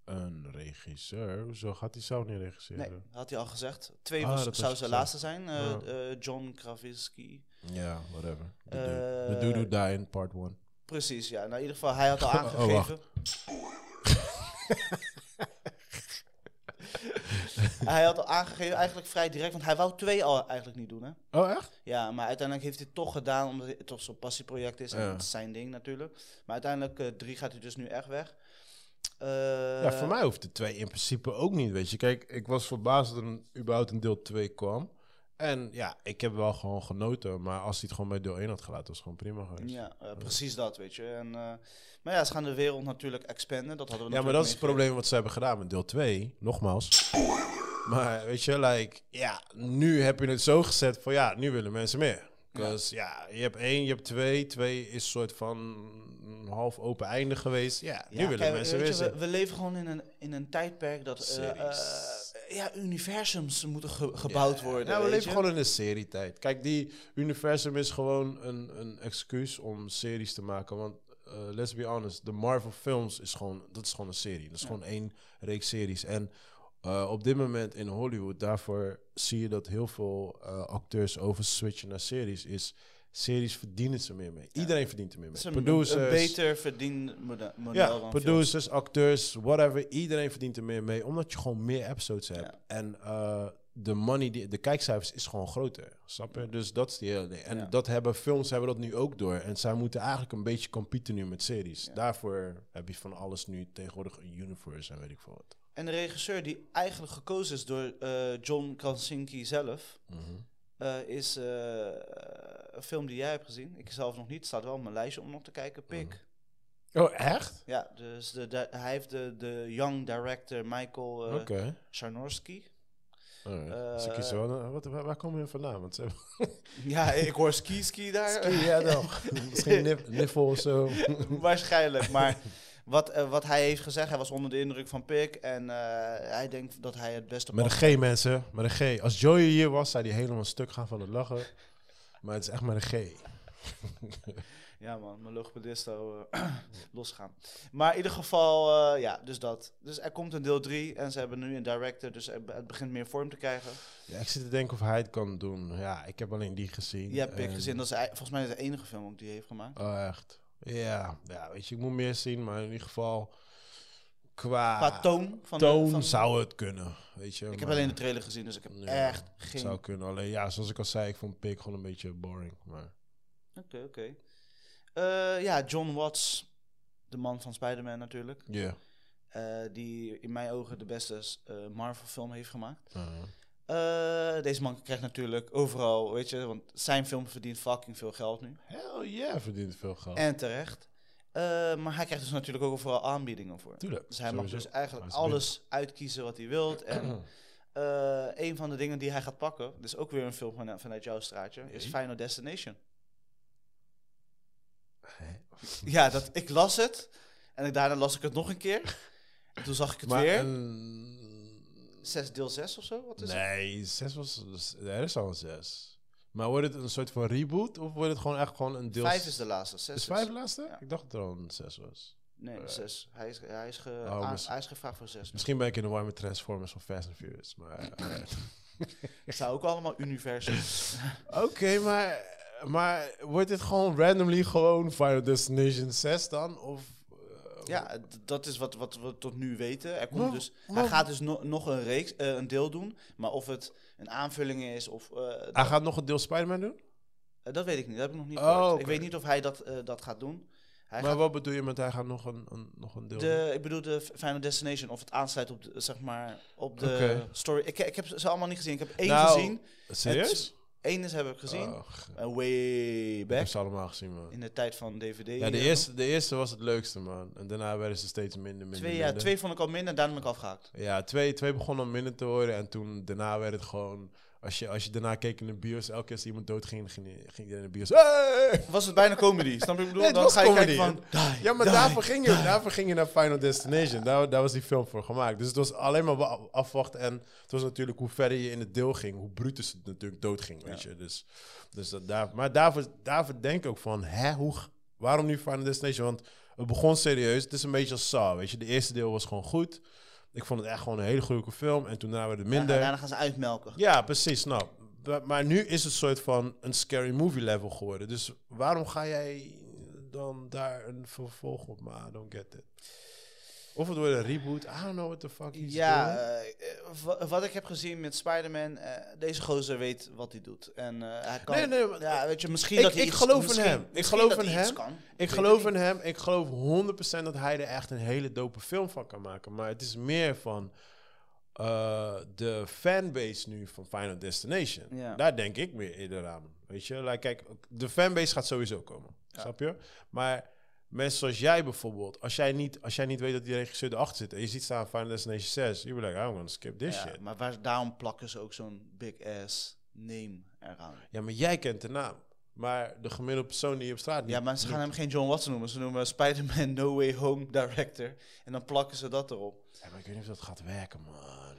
Een regisseur? Hoezo gaat hij zelf niet regisseren? Nee, had hij al gezegd. Twee Ah, was, zou zijn gezegd. laatste zijn. eh, Ja. eh, John Krasinski. Ja, whatever. The, Eh, dude. Who died in part one. Precies, ja. Nou, in ieder geval, hij had al Oh, aangegeven. wacht. hij had al aangegeven, eigenlijk vrij direct, want hij wou twee al eigenlijk niet doen, hè? Oh, echt? Ja, maar uiteindelijk heeft hij het toch gedaan, omdat het toch zo'n passieproject is. En Ja. het is zijn ding natuurlijk. Maar uiteindelijk, eh, drie gaat hij dus nu echt weg. Eh, Ja, voor mij hoeft de 2 in principe ook niet, weet je. Kijk, ik was verbaasd dat er überhaupt een deel 2 kwam. En ja, ik heb wel gewoon genoten. Maar als hij het gewoon bij deel 1 had gelaten, was het gewoon prima geweest. Ja, Ja, eh, precies dat, weet je. En, eh, maar ja, ze gaan de wereld natuurlijk expanden. Dat hadden we maar dat is het probleem wat ze hebben gedaan met deel 2. Nogmaals. Maar weet je, like, ja, nu heb je het zo gezet van ja, nu willen mensen meer. Dus ja. je hebt één, je hebt twee. Twee is een soort van half open einde geweest. Ja, nu willen kijk, mensen je, we, we leven gewoon in een, in een tijdperk dat... eh, eh, ja, universums moeten ge- gebouwd worden. Ja, we leven je? gewoon in een serietijd. Kijk, die universum is gewoon een, een excuus om series te maken. Want eh, let's be honest, de Marvel films is gewoon, dat is gewoon een serie. Dat is Ja. gewoon één reeks series. En eh, op dit moment in Hollywood, daarvoor zie je dat heel veel eh, acteurs overswitchen naar series. Is series verdienen ze meer mee. Ja. Iedereen verdient er meer Het mee. is een, Producers, een beter verdiend mode- model ja, dan films. producers, acteurs, whatever. Iedereen verdient er meer mee, omdat je gewoon meer episodes hebt. Ja. En eh, de money, die, de kijkcijfers is gewoon groter. Snap je? Dus dat is die hele ding. En Ja. dat hebben films hebben dat nu ook door. En zij moeten eigenlijk een beetje competen nu met series. Daarvoor heb je van alles nu tegenwoordig een universe en weet ik veel wat. En de regisseur die eigenlijk gekozen is door eh, John Krasinski zelf, Mhm. eh, is eh, een film die jij hebt gezien. Ik zelf nog niet, staat wel op mijn lijstje om nog te kijken. Pik. Oh, echt? Ja, dus de, de- hij heeft de, de young director Michael. Sarnowski. Alright. eh, Dus ik kies wel, wat, waar, waar komen we vandaan? Want Ja, ik hoor ski ski daar. Ski, ja, toch. Misschien nif, niffel of zo. Waarschijnlijk, maar wat, eh, wat hij heeft gezegd, hij was onder de indruk van Pik. En eh, hij denkt dat hij het beste Met een G, mensen. Met een G. Als Joey hier was, zou hij helemaal stuk gaan van het lachen. Maar het is echt met een G. Ja man, mijn logopedist zou eh, losgaan. Maar in ieder geval, ja, dus dat. Dus er komt een deel 3 en ze hebben nu een director, dus het begint meer vorm te krijgen. Ja, ik zit te denken of hij het kan doen. Ja, ik heb alleen die gezien. Je hebt Pik En- gezien, dat is ei- volgens mij de enige film ook die hij heeft gemaakt. Oh, echt? Ja. ja, weet je, ik moet meer zien. Maar in ieder geval, qua, Qua toon van de- toon van- zou het kunnen. Weet je, Ik heb alleen de trailer gezien, dus ik heb Ja, echt geen... zou kunnen. Alleen, ja, zoals ik al zei, ik vond Pik gewoon een beetje boring. Maar Oké, oké. Eh, ja, John Watts, de man van Spider-Man natuurlijk. ja. eh, die in mijn ogen de beste eh, Marvel-film heeft gemaakt. Uh, Eh, deze man krijgt natuurlijk overal, weet je, want zijn film verdient fucking veel geld nu. hell yeah, verdient veel geld. En terecht. Eh, maar hij krijgt dus natuurlijk ook overal aanbiedingen voor. Tuurlijk. Dus hij mag dus eigenlijk alles uitkiezen wat hij wilt. En eh, een van de dingen die hij gaat pakken, dus ook weer een film van, vanuit jouw straatje, is. Final Destination. Ja, dat, ik las het en ik, daarna las ik het nog een keer. En toen zag ik het Maar weer. een- Zes, deel 6 of zo? Wat is het? Nee, zes was. Er is al een zes. Maar wordt het een soort van reboot? Of wordt het gewoon echt gewoon een deel. Vijf is de laatste. Zes Is is, vijf de laatste? ja. Ik dacht dat er al een zes was. Nee, Eh. zes. Hij is, hij, is ge, Oh, aan- hij is gevraagd voor zes. Misschien ben ik in de war met Transformers van Fast and Furious. Maar. Het zijn ook allemaal universums. Oké, maar. Maar wordt dit gewoon randomly gewoon Final Destination 6 dan? Of. Ja, dat is wat, wat we tot nu weten. Er komt Maar- dus, hij gaat dus no- nog een, reeks, eh, een deel doen. Maar of het een aanvulling is of... eh, Hij gaat nog een deel Spider-Man doen? eh, dat weet ik niet. Dat heb ik nog niet Oh, gehoord. Ik weet niet of hij dat, dat gaat doen. Hij maar gaat wat bedoel je met hij gaat nog een, een, nog een deel doen? de, ik bedoel de Final Destination, of het aansluit op de, zeg maar, op de story. Ik, ik heb ze allemaal niet gezien. Ik heb één Nou, gezien. Serieus? Eén is heb ik gezien. Oh, En way ik back. heb ze allemaal gezien, man. In de tijd van DVD. Ja, de eerste, de eerste was het leukste, man. En daarna werden ze steeds minder, minder, Twee, ja, minder. twee vond ik al minder, daarna ben ik afgehaakt. Ja, twee, twee begon al minder te worden. En toen, daarna werd het gewoon... Als je, als je daarna keek in de bios, elke keer als iemand doodging, ging, ging, ging je in de bios... Hey! Was het bijna comedy, snap je wat ik bedoel? Nee, Dan ga je comedy. van... Die, Ja, maar die, daarvoor ging, je, daarvoor ging je naar Final Destination. Daar, daar was die film voor gemaakt. Dus het was alleen maar wa- afwachten. En het was natuurlijk hoe verder je in het deel ging, hoe Brutus het natuurlijk doodging, weet je. Dus, dus dat daar, maar daarvoor, daarvoor denk ik ook van, hè, hoe, waarom nu Final Destination? Want het begon serieus. Het is een beetje als Saw, weet je. De eerste deel was gewoon goed. Ik vond het echt gewoon een hele goede film. En toen daarna werd het Ja, minder. daarna gaan ze uitmelken. Ja, precies. Nou, maar nu is het soort van een scary movie level geworden. Dus waarom ga jij dan daar een vervolg op maken? I don't get it. Of het wordt een reboot. I don't know what the fuck he's Ja, doing. eh, wa- wat ik heb gezien met Spider-Man, eh, deze gozer weet wat hij doet. En eh, hij kan... Nee, nee, ja, weet je, misschien Ik- dat hij ik iets- geloof in hem. Ik geloof in hem. kan. Ik geloof in hem. Ik geloof 100% dat hij er echt een hele dope film van kan maken. Maar het is meer van de fanbase nu van Final Destination. Ja. Daar denk ik meer eerder aan. Weet je, like, kijk, de fanbase gaat sowieso komen. Ja. Snap je? Maar mensen zoals jij bijvoorbeeld, als jij niet, als jij niet weet dat die regisseur erachter zit en je ziet staan Final Destination 6, je bent like, I'm gonna skip this Ja, shit. maar waar, daarom plakken ze ook zo'n big ass name eraan. Ja, maar jij kent de naam. Maar de gemiddelde persoon die je op straat niet... Ja, maar ze gaan hem geen John Watson noemen. Ze noemen Spider-Man No Way Home Director. En dan plakken ze dat erop. Ja, maar ik weet niet of dat gaat werken, man.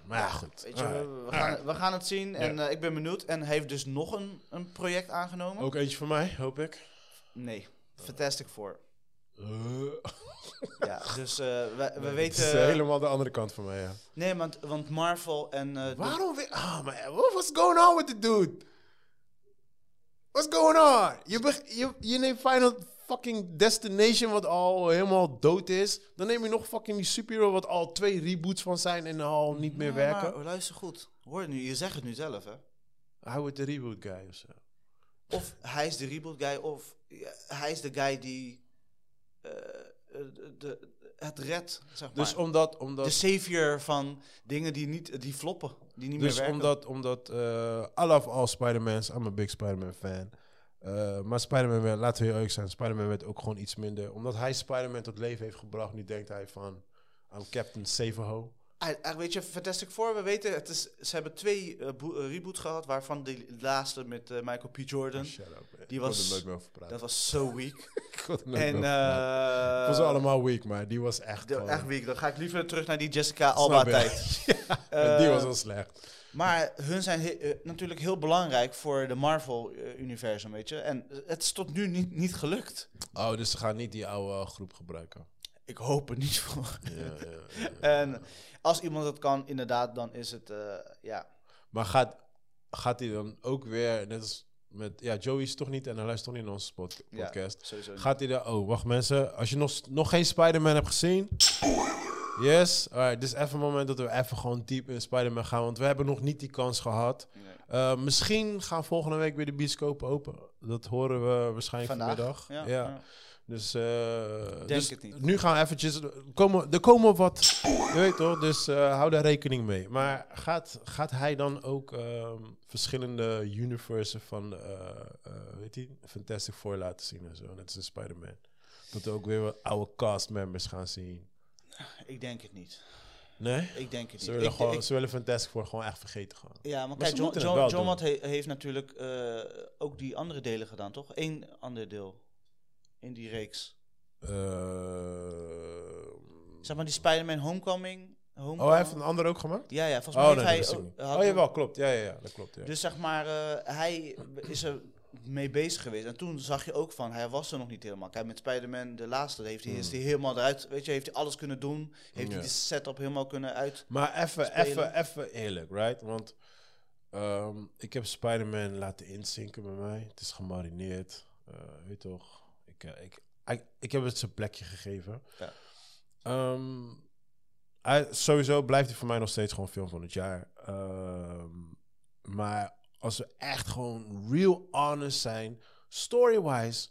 Maar ja, goed. Weet je, Alright. we, we gaan, we gaan het zien. En eh, ik ben benieuwd. En hij heeft dus nog een, een project aangenomen. Ook eentje voor mij, hoop ik. Nee, Fantastic Four. Uh, Ja, dus eh, we, we Het weten... is helemaal de andere kant van mij, ja. Nee, want, want Marvel en... eh, Waarom weer... Ah, man. what- What's going on with the dude? What's going on? Je, je, je neemt Final fucking Destination, wat al helemaal dood is. Dan neem je nog fucking die superhero, wat al twee reboots van zijn en al niet meer Ja, werken. maar luister goed. Hoor het nu, je zegt het nu zelf, hè. Hij wordt de reboot guy of zo. Of hij is de reboot guy, of hij is de guy die eh, de, de- het redt, zeg maar. Dus omdat... omdat de savior van dingen die, niet, die floppen, die niet meer Dus werken. omdat, omdat eh I love all Spider-Mans. I'm a big Spider-Man fan. Eh, maar Spider-Man, laten we heel eerlijk zijn, Spider-Man werd ook gewoon iets minder. Omdat hij Spider-Man tot leven heeft gebracht, nu denkt hij van... I'm Captain Saverho. Weet je, Fantastic Four, we weten, het is, ze hebben twee eh, reboots gehad, waarvan de laatste met eh, Michael P. Jordan. Shut up. Die was- er nooit meer over praten. Dat was zo weak. En Het was allemaal weak, maar die was echt de- echt weak. Dan ga ik liever terug naar die Jessica Snap Alba je? tijd. En die was al slecht. Maar hun zijn he- natuurlijk heel belangrijk voor de Marvel-universum, weet je. En het is tot nu niet, niet gelukt. Oh, dus ze gaan niet die oude groep gebruiken. Ik hoop er niet voor. Ja, ja. En als iemand dat kan, inderdaad, dan is het, eh, ja. Maar gaat, gaat hij dan ook weer, net als met... Ja, Joey is toch niet, en hij luistert toch niet naar onze pod- Ja. podcast. Niet. Gaat hij daar... Oh, wacht mensen. Als je nog, nog geen Spider-Man hebt gezien... Yes. Alright, dit is even een moment dat we even gewoon diep in Spider-Man gaan. Want we hebben nog niet die kans gehad. Nee. Uh, misschien gaan volgende week weer de bioscopen open. Dat horen we waarschijnlijk vanmiddag. Ja, Ja. ja. Dus, eh, Denk dus het niet. nu gaan we eventjes... er Komen, er komen wat... Je weet toch? Dus eh, hou daar rekening mee. Maar gaat, gaat hij dan ook ehm, verschillende universen van... eh weet je, Fantastic Four laten zien en zo? Net als in Spider-Man. Dat we ook weer wat oude cast members gaan zien. Ik denk het niet. Nee? Ik denk het Ze niet. willen, Ik- gewoon, ik- ze willen Fantastic Four gewoon echt vergeten gaan. ja, maar, Maar kijk, John, John, John he- heeft natuurlijk ook die andere delen gedaan, toch? Eén ander deel in die reeks. Eh, Zeg maar die Spider-Man Homecoming. Homecoming. oh, hij heeft een ander ook gemaakt? Ja, ja, volgens Oh, mij nee, heeft hij... ook- had- Oh, jawel, klopt. Ja, ja, ja, dat klopt. Ja. Dus zeg maar, eh, hij is er mee bezig geweest. En toen zag je ook van, hij was er nog niet helemaal. Kijk, met Spider-Man, de laatste, heeft hij, is hij helemaal eruit, weet je, heeft hij alles kunnen doen. Heeft Hmm. Ja. hij de setup helemaal kunnen uit. Maar even, even, even eerlijk, right? Want ehm, ik heb Spider-Man laten inzinken bij mij. Het is gemarineerd. eh, weet je toch? Ik, eh, ik, ik, ik heb het zijn plekje gegeven. Ja. Ehm, hij, sowieso blijft hij voor mij nog steeds gewoon film van het jaar. Ehm, maar als we echt gewoon real honest zijn, story-wise,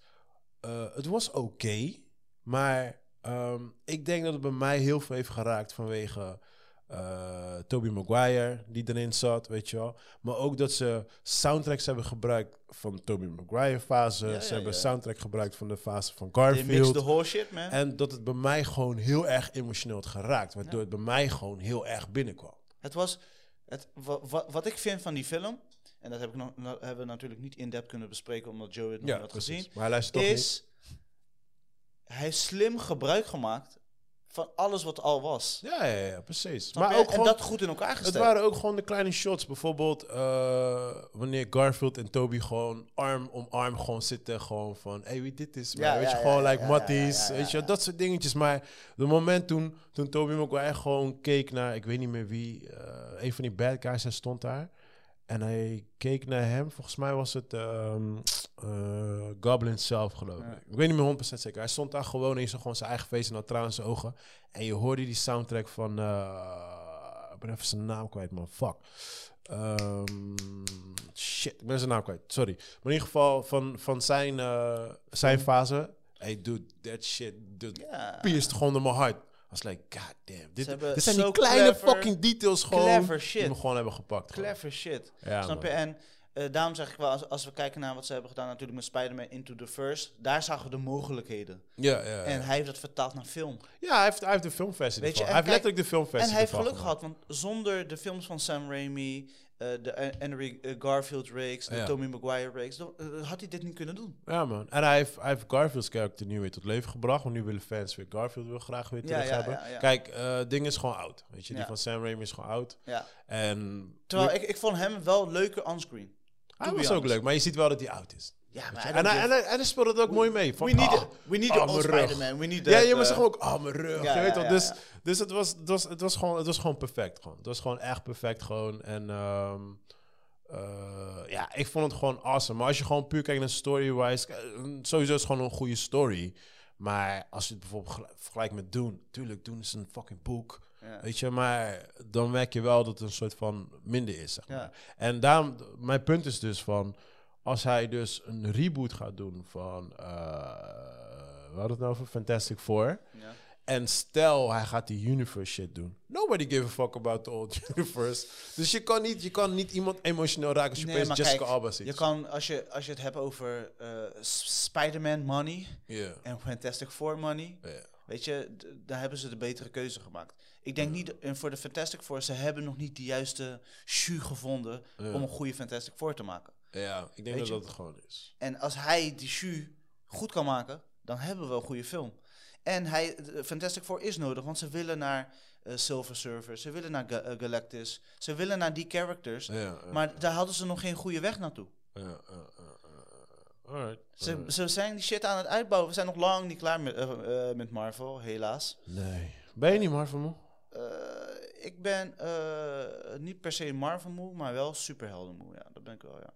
eh, het was oké. maar ehm, ik denk dat het bij mij heel veel heeft geraakt vanwege eh Tobey Maguire die erin zat, weet je wel. Maar ook dat ze soundtracks hebben gebruikt van de Tobey Maguire fase. Ja, ja, ze hebben ja. soundtrack gebruikt van de fase van They Garfield. the whole shit, man. En dat het bij mij gewoon heel erg emotioneel had geraakt. Waardoor het bij mij gewoon heel erg binnenkwam. Het was, het, wa, wa- wat ik vind van die film, en dat heb ik nog, hebben we natuurlijk niet in-depth kunnen bespreken, omdat Joe het nog niet had gezien, Maar hij luistert toch niet? is, hij heeft slim gebruik gemaakt van alles wat al was. Ja, ja, ja, precies. Snap maar je? ook en gewoon, dat goed in elkaar het gesteld. waren ook gewoon de kleine shots. Bijvoorbeeld eh, wanneer Garfield en Toby gewoon arm om arm gewoon zitten. Gewoon van, hey, wie dit is. Ja, weet je, gewoon like matties. weet je, dat soort dingetjes. Maar de moment toen, toen Toby Maguire gewoon keek naar, ik weet niet meer wie, eh, een van die bad guys, hij stond daar. En hij keek naar hem. Volgens mij was het ehm, eh, Goblin zelf, geloof Ja. ik. Ik weet niet meer 100% zeker. Hij stond daar gewoon en je zag gewoon zijn eigen face en had tranen in zijn ogen. En je hoorde die soundtrack van... eh, ik ben even zijn naam kwijt, man. Fuck. Ehm, shit, ik ben zijn naam kwijt. Sorry. Maar in ieder geval van, van zijn, eh, zijn fase. Hey, dude, that shit dude, Ja. pierced gewoon door mijn hart. Was like, god damn. Dit, zijn die kleine clever- fucking details gewoon... Die we gewoon hebben gepakt. gewoon. Clever shit. Ja, Snap man. je? En eh, daarom zeg ik wel, als, als we kijken naar wat ze hebben gedaan natuurlijk met Spider-Man Into the First, daar zagen we de mogelijkheden. Ja, ja, ja. En hij heeft dat vertaald naar film. ja, hij heeft, hij heeft de filmversie Weet je, Hij heeft kijk- letterlijk de filmversie En hij heeft geluk gehad, want zonder de films van Sam Raimi eh, de Henry eh, Garfield reeks, de Ja. Tommy Maguire reeks. Dan eh, had hij dit niet kunnen doen. Ja, man. En hij heeft, hij heeft Garfield's karakter nu weer tot leven gebracht. Want nu willen fans weer Garfield weer graag weer terug ja, hebben. ja. Kijk, eh ding is gewoon oud. Weet je, die van Sam Raimi is gewoon oud. Ja. En Terwijl ik, ik vond hem wel leuker onscreen. hij was ook leuk, maar je ziet wel dat hij oud is. Ja, maar En, hij, en, hij, en hij speelt het ook mooi mee. Van, we need, ah, we need ah. Spider-Man. We need Ja, je maar eh, zeg ook, ah, mijn rug. ja, je weet ja, dus dus het, was, het, was, het, was gewoon, het was gewoon perfect. Gewoon. Het was gewoon echt perfect. Gewoon. En ehm, eh, ja, ik vond het gewoon awesome. Maar als je gewoon puur kijkt naar story-wise, eh, sowieso is het gewoon een goede story. Maar als je het bijvoorbeeld gel- vergelijkt met Dune, tuurlijk, Dune is een fucking boek. ja. Weet je, maar dan merk je wel dat het een soort van minder is, zeg maar. En daarom, mijn punt is dus van, als hij dus een reboot gaat doen van, we hadden het nou over Fantastic Four. Ja. En stel, hij gaat die universe shit doen. Nobody give a fuck about the old universe. Dus je kan niet, je kan niet iemand emotioneel raken als je Nee, Jessica kijk, Alba ziet. Je kan, als je, als je het hebt over S- Spider-Man money en Fantastic Four money, weet je, daar hebben ze de betere keuze gemaakt. Ik denk niet, en voor de Fantastic Four, ze hebben nog niet de juiste jus gevonden om een goede Fantastic Four te maken. Ja, ik denk Weet dat je? dat het gewoon is. En als hij die jus goed kan maken, dan hebben we een goede film. En hij, de Fantastic Four is nodig, want ze willen naar eh, Silver Surfer, ze willen naar Ga- eh, Galactus, ze willen naar die characters. Ja, ja, Maar daar hadden ze nog geen goede weg naartoe. ja. Alright. Ze, ze zijn die shit aan het uitbouwen. We zijn nog lang niet klaar met, eh, eh, met Marvel, helaas. Nee. Ben je niet Marvel moe? Eh, ik ben eh, niet per se Marvel moe, maar wel superhelden moe. Ja, dat ben ik wel, ja.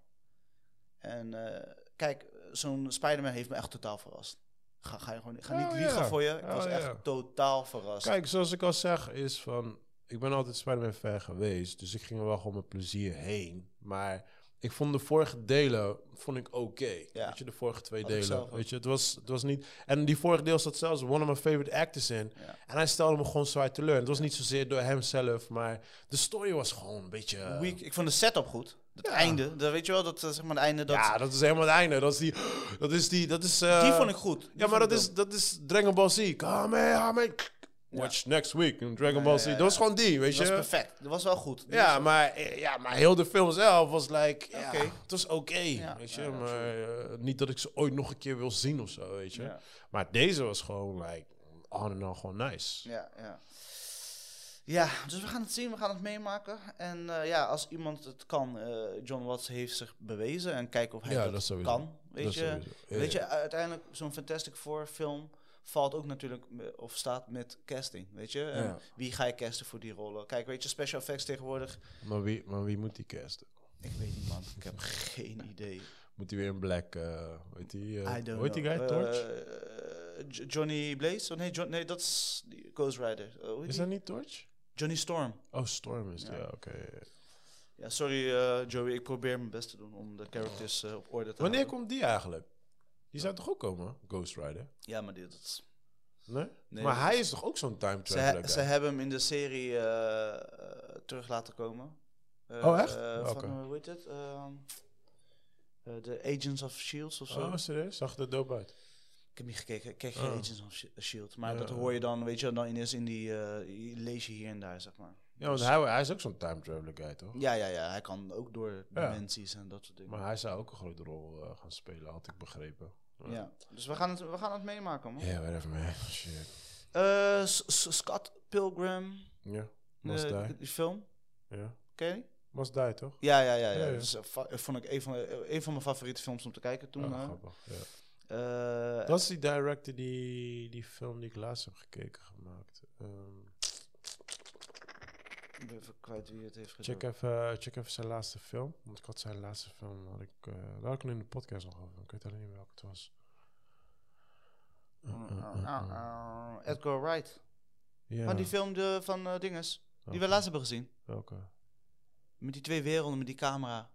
En eh, kijk, zo'n Spider-Man heeft me echt totaal verrast. Ga, ga, je gewoon, ga niet Oh, liegen ja. voor je. Ik Oh, was ja. echt totaal verrast. Kijk, zoals ik al zeg, is van... Ik ben altijd Spider-Man fan geweest. Dus ik ging er wel gewoon met plezier heen. Maar ik vond de vorige delen vond ik oké. Ja. Weet je, de vorige twee Had delen. Weet je, het was, het was niet... En die vorige deel zat zelfs one of my favorite actors in. Ja. En hij stelde me gewoon zwaar teleur. Het was niet zozeer door hemzelf, maar de story was gewoon een beetje... Weak. Ik vond de setup goed. Het Ja. einde, dat weet je wel, dat eh, zeg maar het einde, dat, ja, dat is helemaal het einde. Dat is die... Dat is die... Dat is, eh, die vond ik goed. Die Ja, maar dat is, dat is Dragon Ball Z. Here, come Watch next week in Dragon Ball Z. Dat was gewoon die, weet Dat je. was perfect. Dat was wel goed. Die Ja, was- maar, eh, ja, maar heel de film zelf was like, ja, het was oké, weet je. maar niet dat ik ze ooit nog een keer wil zien of zo, weet je. Maar deze was gewoon like, on en on gewoon nice. Ja, ja. Ja, dus we gaan het zien, we gaan het meemaken. En eh, ja, als iemand het kan, eh, John Watts heeft zich bewezen en kijken of hij Ja, dat, kan. Weet Dat je. Ja, weet je, uiteindelijk zo'n Fantastic Four film valt ook natuurlijk, of staat met casting, weet je. En. Wie ga je casten voor die rollen? Kijk, weet je, special effects tegenwoordig, Maar, wie, maar wie moet die casten? ik weet niet man, ik heb geen idee. Moet hij weer een black, eh weet die, eh, I don't hoe heet die guy, Torch? Jo- Johnny Blaze? Oh, nee, John, nee, dat is Ghost Rider. Heet Is dat niet Torch? Johnny Storm. Oh, Storm is Ja. ja, oké. ja, sorry eh, Joey, ik probeer mijn best te doen om de characters eh, op orde te Wanneer houden. komt die eigenlijk? Die zou toch ook komen, Ghost Rider? Ja, maar dit is... Nee? Nee, maar hij is- toch ook zo'n time Ze, traveler he- guy? ze hebben hem in de serie eh, terug laten komen. Oh, echt? van, hoe heet het? Ehm, eh, De Agents of S.H.I.E.L.D. of zo. Oh, serieus? Zag er dope uit? Ik heb niet gekeken, ik kijk geen Oh. Agents of S.H.I.E.L.D. Maar Ja. dat hoor je dan, weet je, dan ineens in die... je lees je hier en daar, zeg maar. Ja, want Dus- hij, hij is ook zo'n time traveler guy, toch? Ja, ja, ja. Hij kan ook door dimensies en dat soort dingen. Maar hij zou ook een grote rol eh, gaan spelen, had ik begrepen. ja. Dus we gaan het, we gaan het meemaken, man. Ja, yeah, whatever man. Shit. Eh, Scott Pilgrim, Ja, Must Die. die film, Ja. ken je die? Must Die, toch? Ja, ja, ja. ja. Ja, ja. Dus, vond ik een van, een van mijn favoriete films om te kijken toen. Oh, grappig. Ja. Eh, Dat is die director die die film die ik laatst heb gekeken gemaakt. Ehm, ik ben even kwijt wie het heeft gedaan. check, even, check even zijn laatste film. Want ik had zijn laatste film, had ik, eh daar had ik in de podcast nog over. Ik weet alleen niet welke het was. Uh, Uh, uh, uh, uh, uh, uh. uh, Edgar Wright. Ja, Van die film de, van eh Dinges, die we laatst hebben gezien. Welke? Met die twee werelden, met die camera.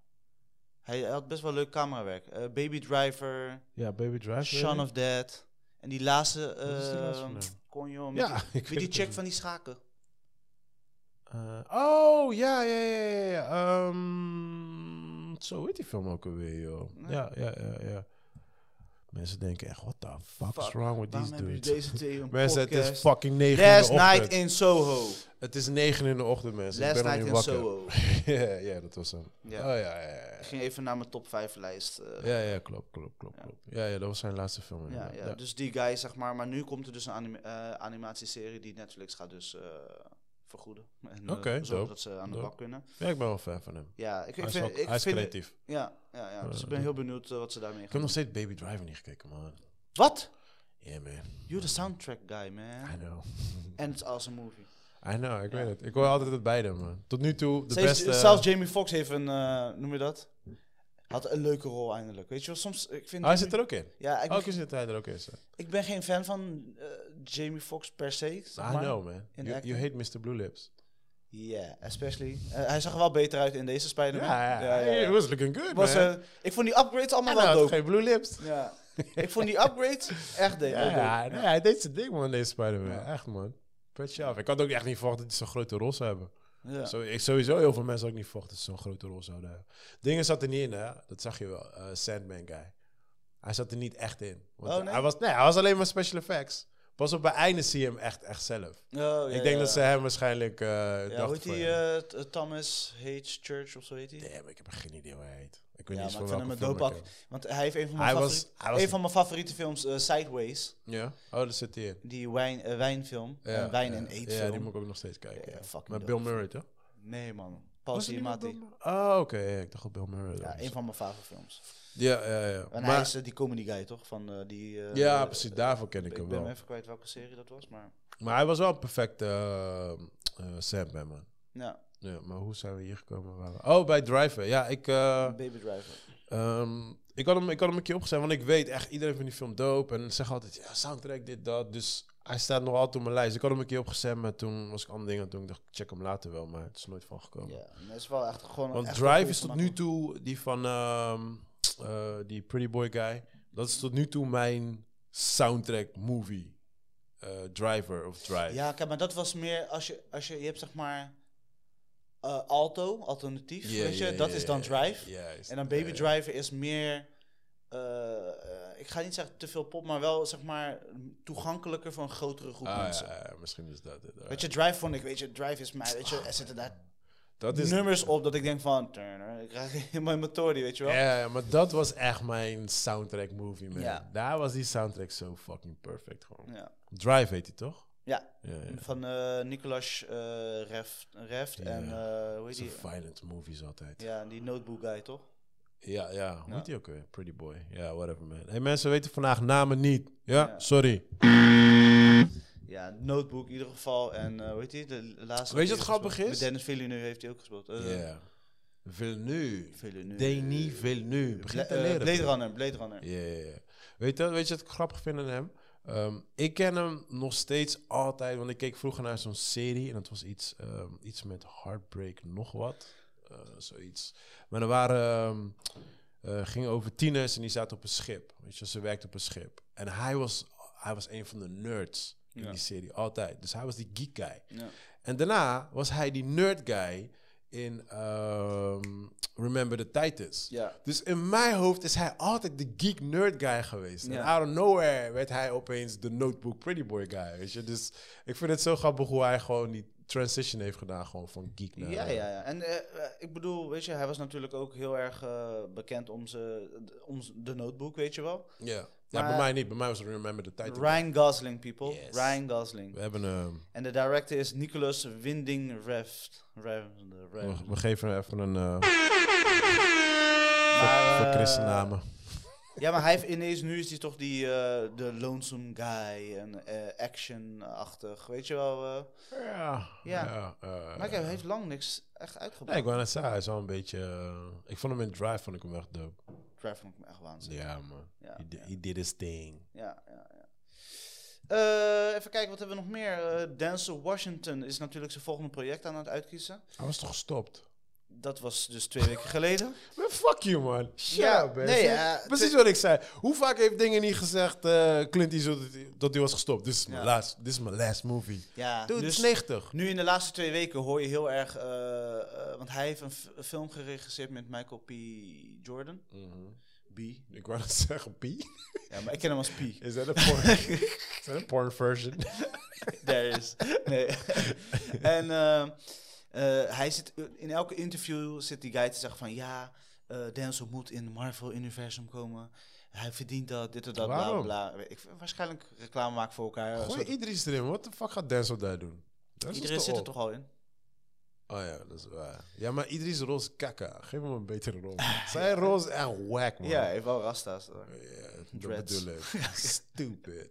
Hij, hij had best wel leuk camerawerk. Eh, Baby Driver, Ja, Baby Drive. Shaun of Dead. En die laatste, eh van hem? conjo, Ja, die, ik weet die check van die schaken. Eh, oh, ja, ja, ja, ja. ja. Ehm, zo heet die film ook alweer, joh. Nee. Ja, ja, ja, ja. Mensen denken echt, what the fuck is wrong with Waarom these dudes? deze een Mensen, het is fucking 9 in Last de ochtend. night in Soho. Het is 9 in de ochtend, mensen. Last ik ben night in wakker. Soho. ja, ja, dat was hem. Ja. Oh ja, ja, ja. Ik ging even naar mijn top 5 lijst. eh, Ja, ja, klopt, klopt, klopt, Ja. klopt. Ja, ja, dat was zijn laatste film. Ja, ja, dus die guy, zeg maar. Maar nu komt er dus een anime- eh, animatieserie die Netflix gaat dus eh, vergoeden. En eh, zorgen dope. dat ze aan de Dope. bak kunnen. Ja, ik ben wel fan van hem. Ja, ik, ik Hij is, vind... ik hij is vind creatief. ja, ja, ja, dus Eh, ik ben heel benieuwd eh, wat ze daarmee Ik heb gaan nog steeds Baby Driver niet gekeken, man. Wat? Yeah, man. You're the soundtrack guy, I man. know. En it's awesome movie. I know, ik Ja. weet het. Ik hoor altijd het beide, man. Tot nu toe, de beste... zelfs Jamie Foxx heeft een, noem je dat? Had een leuke rol eindelijk. Weet je wel, soms, ik vind... Hij zit er ook in. Ja, ik, Elke zit hij er ook in. zo. ik ben geen fan van eh, Jamie Foxx per se, zeg I maar. know, man. You, hate Mr. Blue Lips. Yeah, especially. Eh, hij zag er wel beter uit in deze Spider-Man. Ja, ja, He was looking good, Was, man. eh, ik vond die upgrades allemaal wel dope. geen Blue Lips. Ja. ik vond die upgrades echt de- Ja, ja, nee, hij deed zijn ding, man, deze Spider-Man. Ja. Echt, man. Petje af. Ik had ook echt niet verwacht dat hij zo'n grote rol zou hebben. Ja. Zo, ik, sowieso heel veel mensen ook niet verwacht dat ze zo'n grote rol zouden hebben. Dingen zat er niet in, hè. Dat zag je wel. Eh, Sandman guy. Hij zat er niet echt in. Want Oh, nee? hij, was, nee, hij was alleen maar special effects. Pas op bij einde zie je hem echt, echt zelf. Oh, ja, ik denk ja. dat ze hem waarschijnlijk uh, Ja, hoe heet ja, eh, Thomas H. Church of zo heet hij? Damn, ik heb geen idee hoe hij heet. Ik weet Ja, niet maar van ik vind hem een dope ik act-. Want hij heeft een van mijn, Hij was, een van mijn favoriete films, eh, Sideways. Ja? Oh, daar zit hij in. Die wijn, eh, wijnfilm. Ja, Eh, wijn- ja. en Ja, eetfilm. die moet ik ook nog steeds kijken. Ja, ja. Met. Bill Murray, toch? Nee, man. Paul Giamatti. Oh, oké. ja, ik dacht op Bill Murray. Ja, een van mijn favoriete films. Ja, ja, ja. En Maar- hij is eh, die comedy guy, toch? Van eh, die... eh, ja, eh, precies. Daarvoor ken ik Ik hem ben wel. even kwijt welke serie dat was, maar... Maar hij was wel een perfecte Sandman, man. Ja, Ja, maar hoe zijn we hier gekomen? Waar we- Oh, bij Driver. Ja, ik, eh, Baby Driver. ehm, ik, had hem, ik had hem een keer opgezet, want ik weet echt, iedereen vindt die film dope. En zeg altijd, ja, soundtrack, dit, dat. Dus hij staat nog altijd op mijn lijst. Ik had hem een keer opgezet, maar toen was ik andere dingen het doen. Ik dacht, check hem later wel, maar het is nooit van gekomen. Ja, en dat is wel echt gewoon... Want echt Drive is tot nu toe, die van ehm, eh, die Pretty Boy guy, dat is tot nu toe mijn soundtrack movie. Eh, driver of Drive. Ja, kijk, maar dat was meer als je, als je, je hebt zeg maar eh, Alto, alternatief, weet je, dat is dan Drive. juist. En dan Baby. Driver is meer, eh, eh, ik ga niet zeggen te veel pop, maar wel zeg maar toegankelijker voor een grotere groep Ah, mensen. ja, ja, misschien is dat het. Weet je, Drive vond ik, weet je, Drive is mij, weet je, er zitten daar dat is, nummers op dat ik denk van, turner, ik krijg helemaal in mijn tory, weet je wel. Ja, maar dat was echt mijn soundtrack movie, man. Daar was die soundtrack zo fucking perfect gewoon. Drive heet hij toch? Ja. Van eh Nicolas eh Reft, Reft en eh, hoe heet die? violent movies altijd. Ja, die notebook guy, toch? Ja, ja. Hoe heet die ook weer? Pretty Boy. Ja, whatever, man. Hey, mensen weten vandaag namen niet. Ja, Ja. sorry. Ja, Notebook in ieder geval. En hoe heet die? De laatste. Weet je wat grappig is? Met Dennis Villeneuve heeft hij ook gespeeld. Ja. Villeneuve. Villeneuve. Denis Villeneuve. Begint te leren. Blade Runner, Blade Runner. Ja, ja, ja. Weet je, weet je wat ik grappig vind aan hem? Ehm, ik ken hem nog steeds altijd, want ik keek vroeger naar zo'n serie en dat was iets, ehm, iets met Heartbreak nog wat. Eh, zoiets. Maar er waren, ehm, eh, ging over tieners en die zaten op een schip. Weet je, ze werkte op een schip. En hij was, hij was een van de nerds in Ja. die serie, altijd. Dus hij was die geek guy. Ja. En daarna was hij die nerd guy in ehm, Remember the Titans. Ja. Dus in mijn hoofd is hij altijd de geek nerd guy geweest. En out of nowhere werd hij opeens de notebook pretty boy guy, weet je. Dus ik vind het zo grappig hoe hij gewoon die transition heeft gedaan, gewoon van geek naar... Ja, ja, ja. En eh, eh, ik bedoel, weet je, hij was natuurlijk ook heel erg eh, bekend om, ze, om de notebook, weet je wel. Ja. Ja, Maar- bij mij niet. Bij mij was het Remember the Titans. Ryan Gosling, people. Yes. Ryan Gosling. We hebben een... En de director is Nicholas Winding Refn. We, we geven even een... eh Maar, voor eh, Chris een namen. Ja, maar hij heeft ineens, nu is hij toch die, eh, de lonesome guy en eh, action-achtig, weet je wel. eh. Ja. Ja. eh, maar hij heeft lang niks echt Nee, uitgebracht. ik wou net zeggen, hij is wel een beetje... eh, ik vond hem in Drive vond ik hem echt dope. Drive vond ik hem echt waanzinnig. Ja, man. Ja, he, di- ja. he did his thing. Ja, ja, ja. Eh, even kijken, wat hebben we nog meer? Eh Denzel Washington is natuurlijk zijn volgende project aan het uitkiezen. Hij was toch gestopt? Dat was dus twee weken geleden. Man, fuck you, man. Shut Ja, up, man. nee, eh, Precies wat ik zei. Hoe vaak heeft dingen niet gezegd, eh Clint Eastwood, dat hij- was gestopt? Dit is mijn Ja. last, is last movie. Ja, Dude, het dus is 90. nu in de laatste twee weken hoor je heel erg... eh, want hij heeft een film geregisseerd met Michael P. Jordan. B. Ik wou dat zeggen, P. Ja, maar ik ken hem als P. Is dat een porn, is dat een porn version? There is. Nee. en hij zit in elke interview zit die guy te zeggen van ja, eh Denzel moet in het Marvel-universum komen. Hij verdient dat, dit en dat, bla Waarom? bla. Ik, waarschijnlijk reclame maken voor elkaar. Gooi Zodat- Idris erin. Wat de fuck gaat Denzel daar doen? Denzel Iedereen zit er op? toch al in? Oh ja, dat is waar. Ja, maar Idris rol is kakka. Geef hem een betere rol. Zijn is echt whack, man. Ja, heeft wel rasta's. Ja, Dreads. Stupid.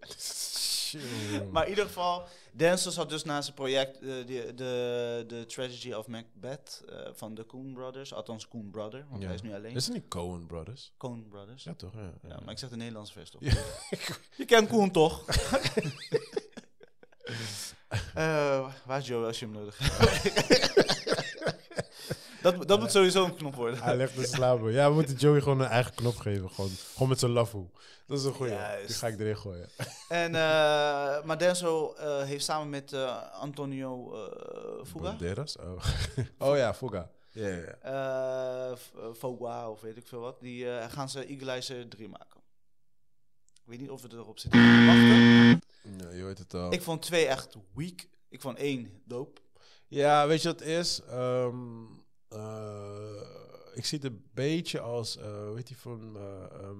Maar in ieder geval, Denzel zat dus na zijn project, eh, de, de, de Tragedy of Macbeth eh, van de Coen Brothers. Althans, Coen Brother, want Ja. hij is nu alleen. Is het niet Cohen Brothers? Coen Brothers. Ja. Toch? Ja, ja. maar ik zeg de Nederlandse versie toch? Je kent Koen toch? Eh, waar is Joe als je hem nodig hebt? Dat dat moet sowieso een knop worden. Hij ligt te slapen. Ja, we moeten Joey gewoon een eigen knop geven. Gewoon, gewoon met zijn lafoe. Dat is een goeie. Juist. Die ga ik erin gooien. En, eh, maar Denzel eh, heeft samen met eh, Antonio eh Fuga, Banderas? Oh. oh ja, Fuga. Ja, ja, eh, eh, of weet ik veel wat, die eh, gaan ze Equalizer 3 maken. Ik weet niet of we erop zitten te wachten. Ja, je weet het al. Ik vond 2 echt weak. Ik vond 1 dope. Ja, weet je wat het is? Ehm, eh, ik zie het een beetje als, eh weet je van eh,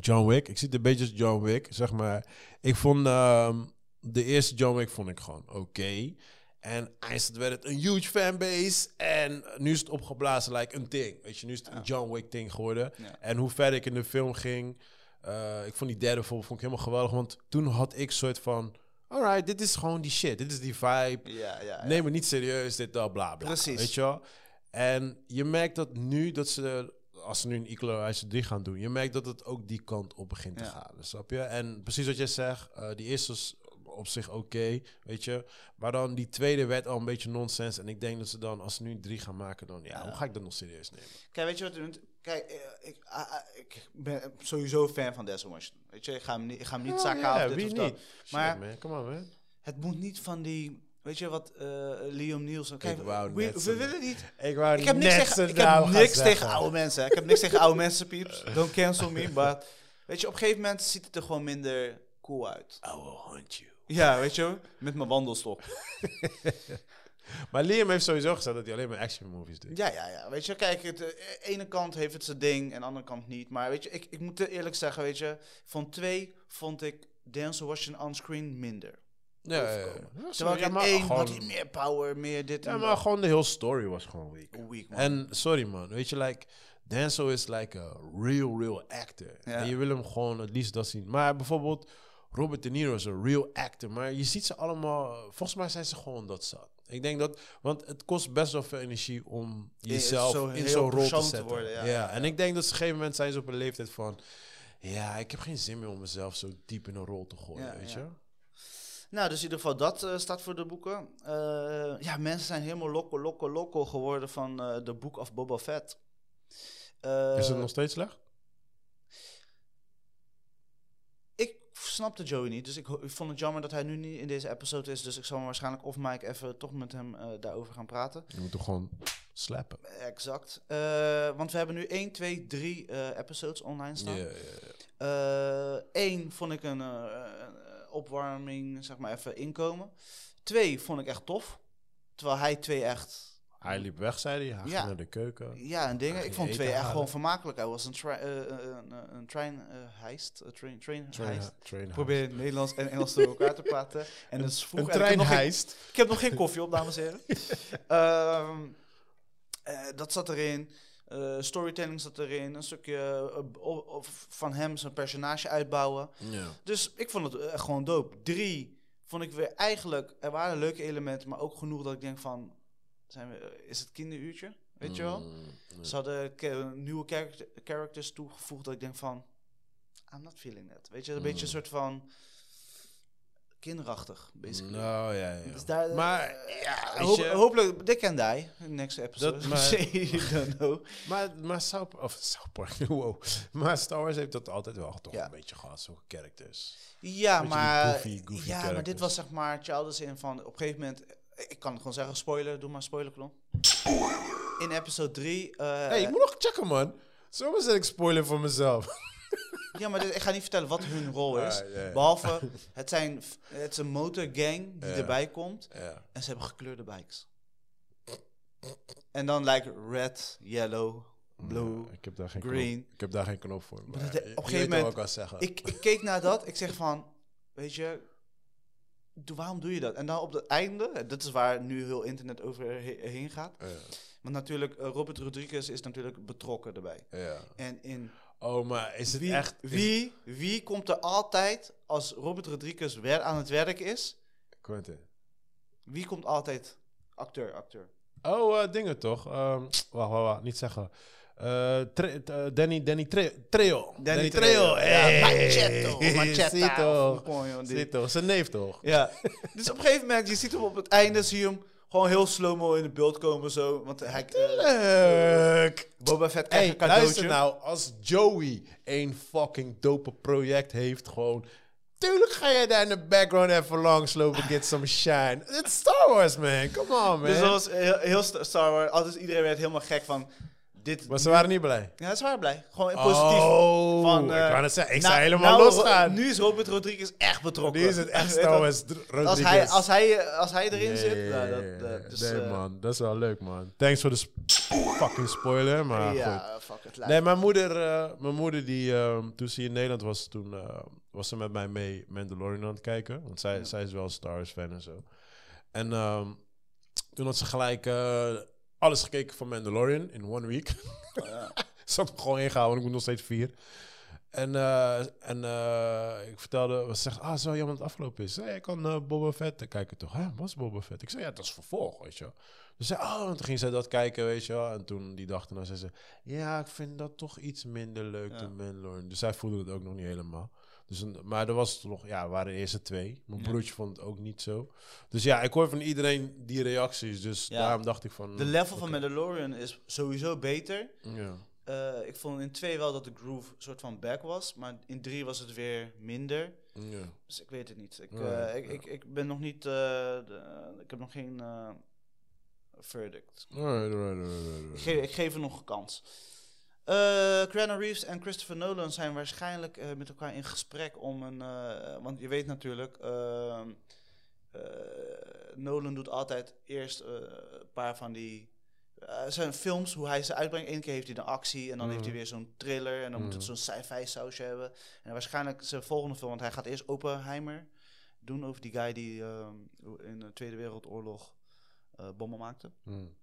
John Wick. Ik zie het een beetje als John Wick, zeg maar. Ik vond ehm, de eerste John Wick vond ik gewoon oké. En eindelijk werd het een huge fanbase. En nu is het opgeblazen like een ding. Weet je, nu is het een John Wick ding geworden. Ja. En hoe verder ik in de film ging, eh, ik vond die derde vond, vond ik helemaal geweldig. Want toen had ik soort van, alright, dit is gewoon die shit. Dit is die vibe. Ja, ja. Neem me niet serieus, dit, dat, bla, bla. Precies. Weet je wel? En je merkt dat nu, dat ze, als ze nu een Equalizer 3 gaan doen, je merkt dat het ook die kant op begint te gaan. Snap je? En precies wat jij zegt, eh, die eerste is op zich oké, weet je. Maar dan die tweede werd al een beetje nonsens. En ik denk dat ze dan, als ze nu drie gaan maken, dan, ja, Ja. hoe ga ik dat nog serieus nemen? Kijk, weet je wat? Kijk, eh, ik, ah, ah, ik ben sowieso fan van Denzel Washington. Weet je, ik ga hem niet, ik ga hem niet zakken af dit wie of niet? dat. Maar, man, on, man. Het moet niet van die, weet je wat, eh, Liam Neeson. Kijk, we, we willen niet. Ik wou Ik heb niks, tegen, ik heb niks tegen oude mensen. Ik heb niks tegen oude mensen, pieps. Don't cancel me. Maar weet je, op een gegeven moment ziet het er gewoon minder cool uit. I will hunt you. Ja, weet je, met mijn wandelstok. Maar Liam heeft sowieso gezegd dat hij alleen maar action movies doet. Ja, ja, ja. Weet je, kijk, het, de ene kant heeft het zijn ding en de andere kant niet. Maar weet je, ik, ik moet eerlijk zeggen, weet je, van twee vond ik Denzel Washington onscreen minder. Ja, ja, ja. Ja, Terwijl ik ja, in maar één gewoon- had hij meer power, meer dit Ja, en maar dat. gewoon de hele story was gewoon weak. Weak, man. En sorry man, weet je, like, Denzel is like a real, real actor. Ja. En je wil hem gewoon het liefst dat zien. Maar bijvoorbeeld, Robert De Niro is een real actor. Maar je ziet ze allemaal, volgens mij zijn ze gewoon dat zat. Ik denk dat, want het kost best wel veel energie om jezelf zo in zo'n rol te zetten. worden, ja. ja, en ik denk dat ze op een gegeven moment zijn ze op een leeftijd van... Ja, ik heb geen zin meer om mezelf zo diep in een rol te gooien, Ja, weet je? Nou, dus in ieder geval dat eh, staat voor de boeken. Eh, ja, mensen zijn helemaal loco, loco, loco geworden van eh de Book of Boba Fett. Is het nog steeds slecht? Ik snapte Joey niet, dus ik, vond het jammer dat hij nu niet in deze episode is. Dus ik zal waarschijnlijk of Mike even toch met hem eh, daarover gaan praten. Je moet toch gewoon slappen. Exact. Eh, want we hebben nu 1, 2, 3 eh, episodes online staan. ja. Eén vond ik een eh, een, opwarming, zeg maar even inkomen. Twee vond ik echt tof. Terwijl hij twee echt, Hij liep weg, zei hij. Hij Ja. ging naar de keuken. ja, en dingen. Ik vond twee echt halen. gewoon vermakelijk. Hij was een, tra- eh, eh, een, eh, een train eh, heist, een train, train, Train, heist. train probeer Nederlands en Engels door elkaar te praten. En is vroeg. Een en ik geen- treinheist. Ik heb nog geen koffie op, dames en heren. Ehm, eh, dat zat erin. Eh, storytelling zat erin. Een stukje eh, of van hem zijn personage uitbouwen. Ja. Dus ik vond het gewoon dope. Drie vond ik weer eigenlijk... Er waren leuke elementen, maar ook genoeg dat ik denk van... Zijn we, eh, is het kinderuurtje? Weet je wel? Mm, nee. Ze hadden nieuwe character- characters toegevoegd dat ik denk van... I'm not feeling that. Weet je, een beetje een Mm. soort van... Kinderachtig, basically. Nou, ja, ja. Dus daar, Maar, eh, ja, hoop- je- hopelijk, dit ken hij. Next episode. Dat- maar- don't know. Maar, maar South, of South Park, wow. Maar Star Wars heeft dat altijd wel toch Ja. een beetje gehad, zulke characters. Ja, die maar, goofy- goofy ja maar dit was zeg maar Childish in van op een gegeven moment. Ik kan gewoon zeggen, spoiler, doe maar spoilerknop. In episode 3. hey, ik moet nog checken, man. Zomaar zet ik spoiler voor mezelf. Ja, maar dit- ik ga niet vertellen wat hun rol is. Ah, ja. Behalve, het, zijn, het is een motorgang die erbij komt. En ze hebben gekleurde bikes. En dan lijkt red, yellow, blue. Ja, ik heb daar geen green. Knop, ik heb daar geen knop voor. Maar dat- op een gegeven moment- ik. Ik, keek naar dat. Ik zeg van, weet je, waarom doe je dat? En dan op het einde, dat is waar nu heel internet overheen gaat. Ja, Want natuurlijk, eh, Robert Rodriguez is natuurlijk betrokken erbij. ja. En in Oh, maar is het wie, echt... is- wie, wie komt er altijd als Robert Rodriguez weer aan het werk is? Quentin. Wie komt altijd? Acteur, acteur. Oh, eh, dingen toch? Ehm, wacht, wacht, wacht. Niet zeggen. Tre- eh, Danny, Danny Tre- Treo. Danny Trejo. Hey. Ja, Machetto. Machetta. toch. Zijn neef toch? Ja. dus op een gegeven moment, je ziet hem op het einde, zie je hem gewoon heel slow-mo in het beeld komen zo. Want hij, eh, Leuk. Boba Fett krijgt Hey, een cadeautje. luister nou. Als Joey een fucking dope project heeft, gewoon... Tuurlijk ga je daar in de background even langslopen, get some shine. It's Star Wars, man. Come on, man. Dus dat was heel, heel Sta- Star Wars. Altijd iedereen werd helemaal gek van dit. maar ze waren niet blij. Ja, ze waren blij. Gewoon positief. Oh, van, ik eh, wou zeggen, ik zou helemaal nou, losgaan. Nu is Robert Rodriguez echt betrokken. Nu is het echt Wars Rodriguez. Als hij, als, hij, als hij erin zit, nou, dat, dat- ja. dus, nee, eh, man. Dat is wel leuk, man. Thanks voor de sp- fucking spoiler, maar goed. ja, fuck het. Nee, mijn moeder, eh, mijn moeder die, ehm, toen ze in Nederland was, toen eh, was ze met mij mee Mandalorian aan het kijken. Want zij, Ja. zij is wel een Star Wars fan en zo. En ehm, toen had ze gelijk eh, alles gekeken van Mandalorian in one week. Ja. Ze had hem gewoon ingehouden, want ik moet nog steeds vier. En, eh, en eh, ik vertelde, ze zegt, ah, zo jammer dat het afgelopen is. Hey, ik kan eh, Boba Fett kijken toch? Hè, wat is Boba Fett? Ik zei, ja, dat is vervolg, weet je wel. Dus zei, oh, en toen ging zij dat kijken, weet je wel. En toen die dag daarna zei ze, ja, ik vind dat toch iets minder leuk Ja. dan Mandalorian. Dus zij voelde het ook nog niet helemaal. Dus een, maar er was nog, ja, er waren de eerste twee. Mijn Ja. broertje vond het ook niet zo. Dus ja, ik hoor van iedereen die reacties. Dus Ja. daarom dacht ik van... De level van. Mandalorian is sowieso beter. Ja. Eh, ik vond in twee wel dat de groove een soort van back was. Maar in drie was het weer minder. ja. Dus ik weet het niet. Ik, Ja, eh, ik, ik, ik ben nog niet... eh, de- ik heb nog geen verdict. Alright, alright, alright, Ik, ik geef er nog een kans. Keanu Reeves en Christopher Nolan zijn waarschijnlijk eh, met elkaar in gesprek om een... eh, want je weet natuurlijk... ehm, eh, Nolan doet altijd eerst een paar van die... zijn films, hoe hij ze uitbrengt. Eén keer heeft hij een actie en dan heeft hij Mhm. weer zo'n thriller. En dan moet het Mhm. zo'n sci-fi sausje hebben. En waarschijnlijk zijn volgende film, want hij gaat eerst Oppenheimer doen over die guy die ehm, in de Tweede Wereldoorlog bommen maakte. Hmm.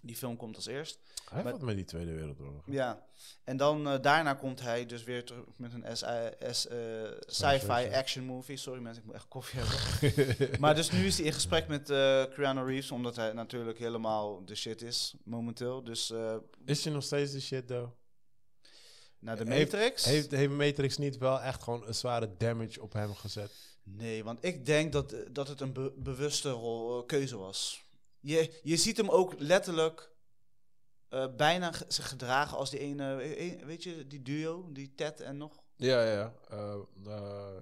Die film komt als eerst. Hij Maar- wat met die Tweede Wereldoorlog. Ja, en dan eh, daarna komt hij dus weer terug met een eh, sci-fi action movie. Sorry mensen, ik moet echt koffie hebben. maar dus nu is hij in gesprek met eh Keanu Reeves, omdat hij natuurlijk helemaal de shit is momenteel. Dus Is hij nog steeds de shit, though? naar de Heeft- Matrix. Heeft, heeft Matrix niet wel echt gewoon een zware damage op hem gezet? Nee, want ik denk dat, dat het een be- bewuste rol, keuze was. Je, je ziet hem ook letterlijk eh, bijna zich gedragen als die ene, eh, eh, weet je, die duo, die Ted en nog. Ja, ja.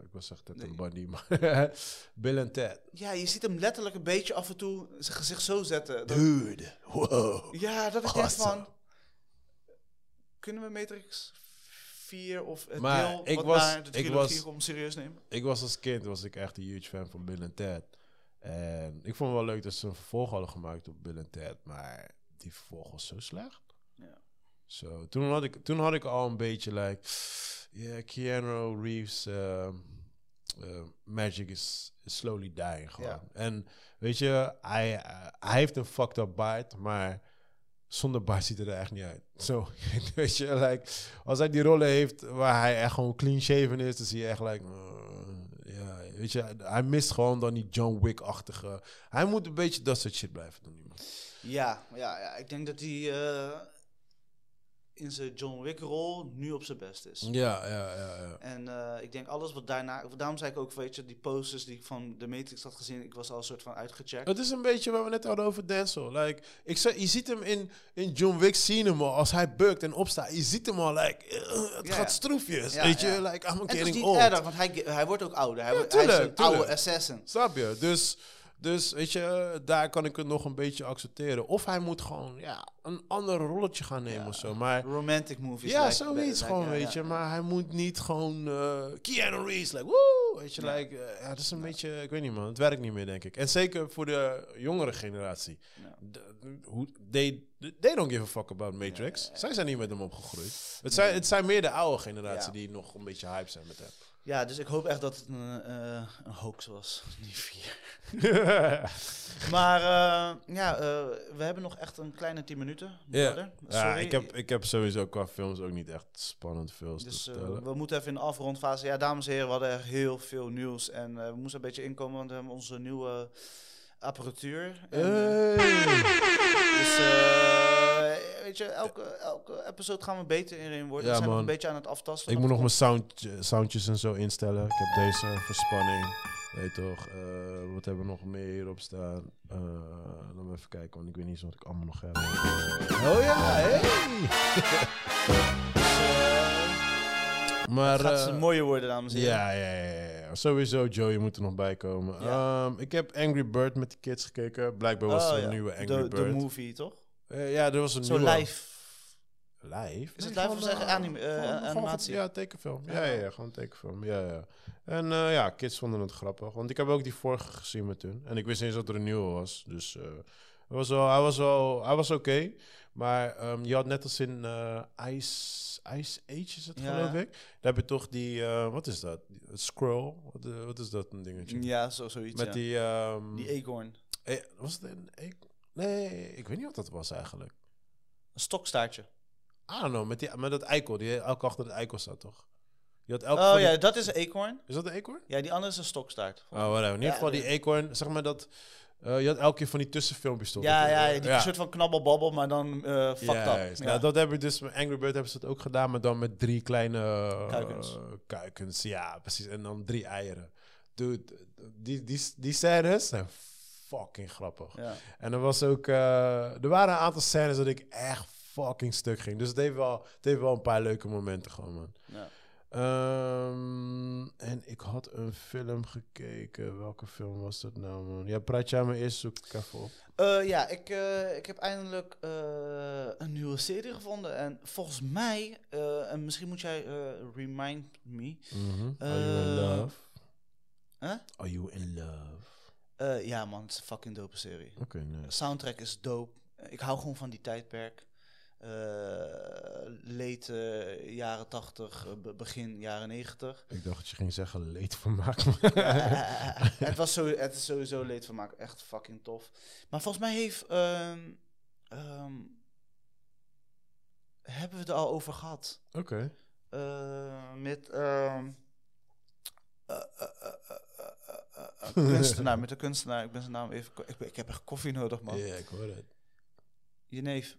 Ik was echt Ted Nee. en Bundy, maar Bill en Ted. Ja, je ziet hem letterlijk een beetje af en toe zijn gezicht zo zetten. Dat- Dude, wow. ja, dat denk Awesome. van... Kunnen we Matrix 4 of het Maar deel ik wat was- naar de ik was- komt serieus nemen? Ik was als kind was ik echt een huge fan van Bill en Ted. En ik vond het wel leuk dat ze een vervolg hadden gemaakt op Bill Ted, maar die vervolg was zo slecht. Ja. Zo, toen had ik, toen had ik al een beetje like, yeah, Keanu Reeves uh, uh, magic is, is slowly dying gewoon. Ja. En weet je, hij, uh, hij heeft een fucked up baard, maar zonder baard ziet hij er echt niet uit. Zo, weet je, like, als hij die rollen heeft waar hij echt gewoon clean shaven is, dan zie je echt like, ja, weet je, hij mist gewoon dan die John Wick-achtige. Hij moet een beetje dat soort shit blijven doen. Ja, ja, ja, ik denk dat hij eh, in zijn John Wick rol nu op zijn best is. Ja, ja, ja, ja. En eh, ik denk alles wat daarna... Daarom zei ik ook, weet je, die posters die ik van de Matrix had gezien... Ik was al een soort van uitgecheckt. Het is een beetje waar we net hadden over Denzel. Like, ik zei, je ziet hem in, in John Wick zien hem al, als hij bukt en opstaat. Je ziet hem al, like, eh, het Ja, gaat stroefjes. Ja, weet je, like, I'm En het is getting niet old. erg, want hij, hij wordt ook ouder. Hij, is tuurlijk, een oude tuurlijk. assassin. Snap je? Dus, Dus weet je, daar kan ik het nog een beetje accepteren. Of hij moet gewoon ja, een ander rolletje gaan nemen Ja. of zo. Maar Romantic movies. ja, zoiets gewoon, weet ja. je. Maar hij moet niet gewoon uh, Keanu Reeves, like, woe! Weet je, like, eh, ja, dat is een beetje, ik weet niet man, het werkt niet meer, denk ik. En zeker voor de jongere generatie. Hoe, they, they don't give a fuck about Matrix. Zij zijn niet met hem opgegroeid. Het zijn, het zijn meer de oude generatie die nog een beetje hype zijn met hem. Ja, dus ik hoop echt dat het een, eh, een hoax was. Niet vier. Maar eh, ja, eh, we hebben nog echt een kleine 10 minuten. Ja. ja, ik heb, ik heb sowieso qua films ook niet echt spannend veel te Dus vertellen. we moeten even in de afrondfase. Ja, dames en heren, we hadden echt heel veel nieuws. En eh, we moesten een beetje inkomen, want we hebben onze nieuwe apparatuur. En, Hey. Dus eh, weet je, elke, elke episode gaan we beter in worden. Ja, we zijn nog een beetje aan het aftasten. Ik moet nog mijn sound, soundjes en zo instellen. Ik heb deze verspanning. Weet toch, eh, wat hebben we nog meer hierop staan? Eh laten we even kijken, want ik weet niet eens wat ik allemaal nog heb. Oh ja, hey! maar, Het gaat eh, ze mooier worden, dames en heren. ja, ja, ja, ja. Sowieso, Joey moet er nog bij komen. Ja. Ehm, ik heb Angry Bird met de kids gekeken. Blijkbaar was Oh, er een ja. nieuwe Angry de, de Bird. movie, toch? Eh, ja, er was een Zo nieuwe. live. Live? Is het live of zeggen eh, anime- eh, gewoon- animatie? ja, tekenfilm. Ja, Ja. gewoon tekenfilm. Ja, ja. En ja, kids vonden het grappig. Want ik heb ook die vorige gezien met hun. En ik wist niet eens dat er een nieuwe was. Dus hij was wel, hij was wel, hij was oké. Maar ehm, je had net als in Ice, Ice Age is het Ja, geloof ik. Daar heb je toch die, wat is dat? Scroll? Wat, wat is dat een dingetje? Ja, zo, zoiets. Met die, ehm, die eekhoorn. eh, was het een, nee, ik weet niet wat dat was eigenlijk. Een stokstaartje. I don't know, met, die, met dat eikel. Die elke achter het eikel staat, toch? Je had elke Oh die- ja, dat is een eekhoorn. Is dat een eekhoorn? Ja, die andere is een stokstaart. Oh, whatever. In ieder Ja, geval die de- eekhoorn, zeg maar dat... eh, je had elke keer van die tussenfilmpjes toch? Ja, Dat- ja, eh, die soort van knabbelbabbel, maar dan eh fucked Juist. up. Nou, Ja. dat hebben we dus met Angry Bird hebben ze het ook gedaan, maar dan met drie kleine eh, Kuikens. kuikens. Ja, precies. En dan drie eieren. Dude, die, die, die scènes zijn fucking grappig. Ja. En er was ook, eh, er waren een aantal scènes dat ik echt fucking stuk ging. Dus het heeft wel, het heeft wel een paar leuke momenten gewoon, man. Ja. Ehm, en ik had een film gekeken. Welke film was dat nou, man? Ja, praat jij maar eerst, zoek ik even op. Eh, ja, ik, eh, ik heb eindelijk een nieuwe serie gevonden. En volgens mij, en misschien moet jij remind me. Mhm. Are you in love? Huh? Are you in love? Eh, ja man, het is een fucking dope serie. Oké, nice. Soundtrack is dope. Ik hou gewoon van die tijdperk. Eh late eh, jaren 80, eh, be- begin jaren 90. Ik dacht dat je ging zeggen leedvermaak. het, was zo, het is sowieso leedvermaak. Echt fucking tof. Maar volgens mij heeft... ehm, ehm, hebben we het er al over gehad? Oké. Met... ehm, eh, eh, eh, eh, eh, eh, eh, kunstenaar, met de kunstenaar. Ik ben zijn naam even... Ik, ik heb echt koffie nodig, man. Ja, ik hoor het. Je neef,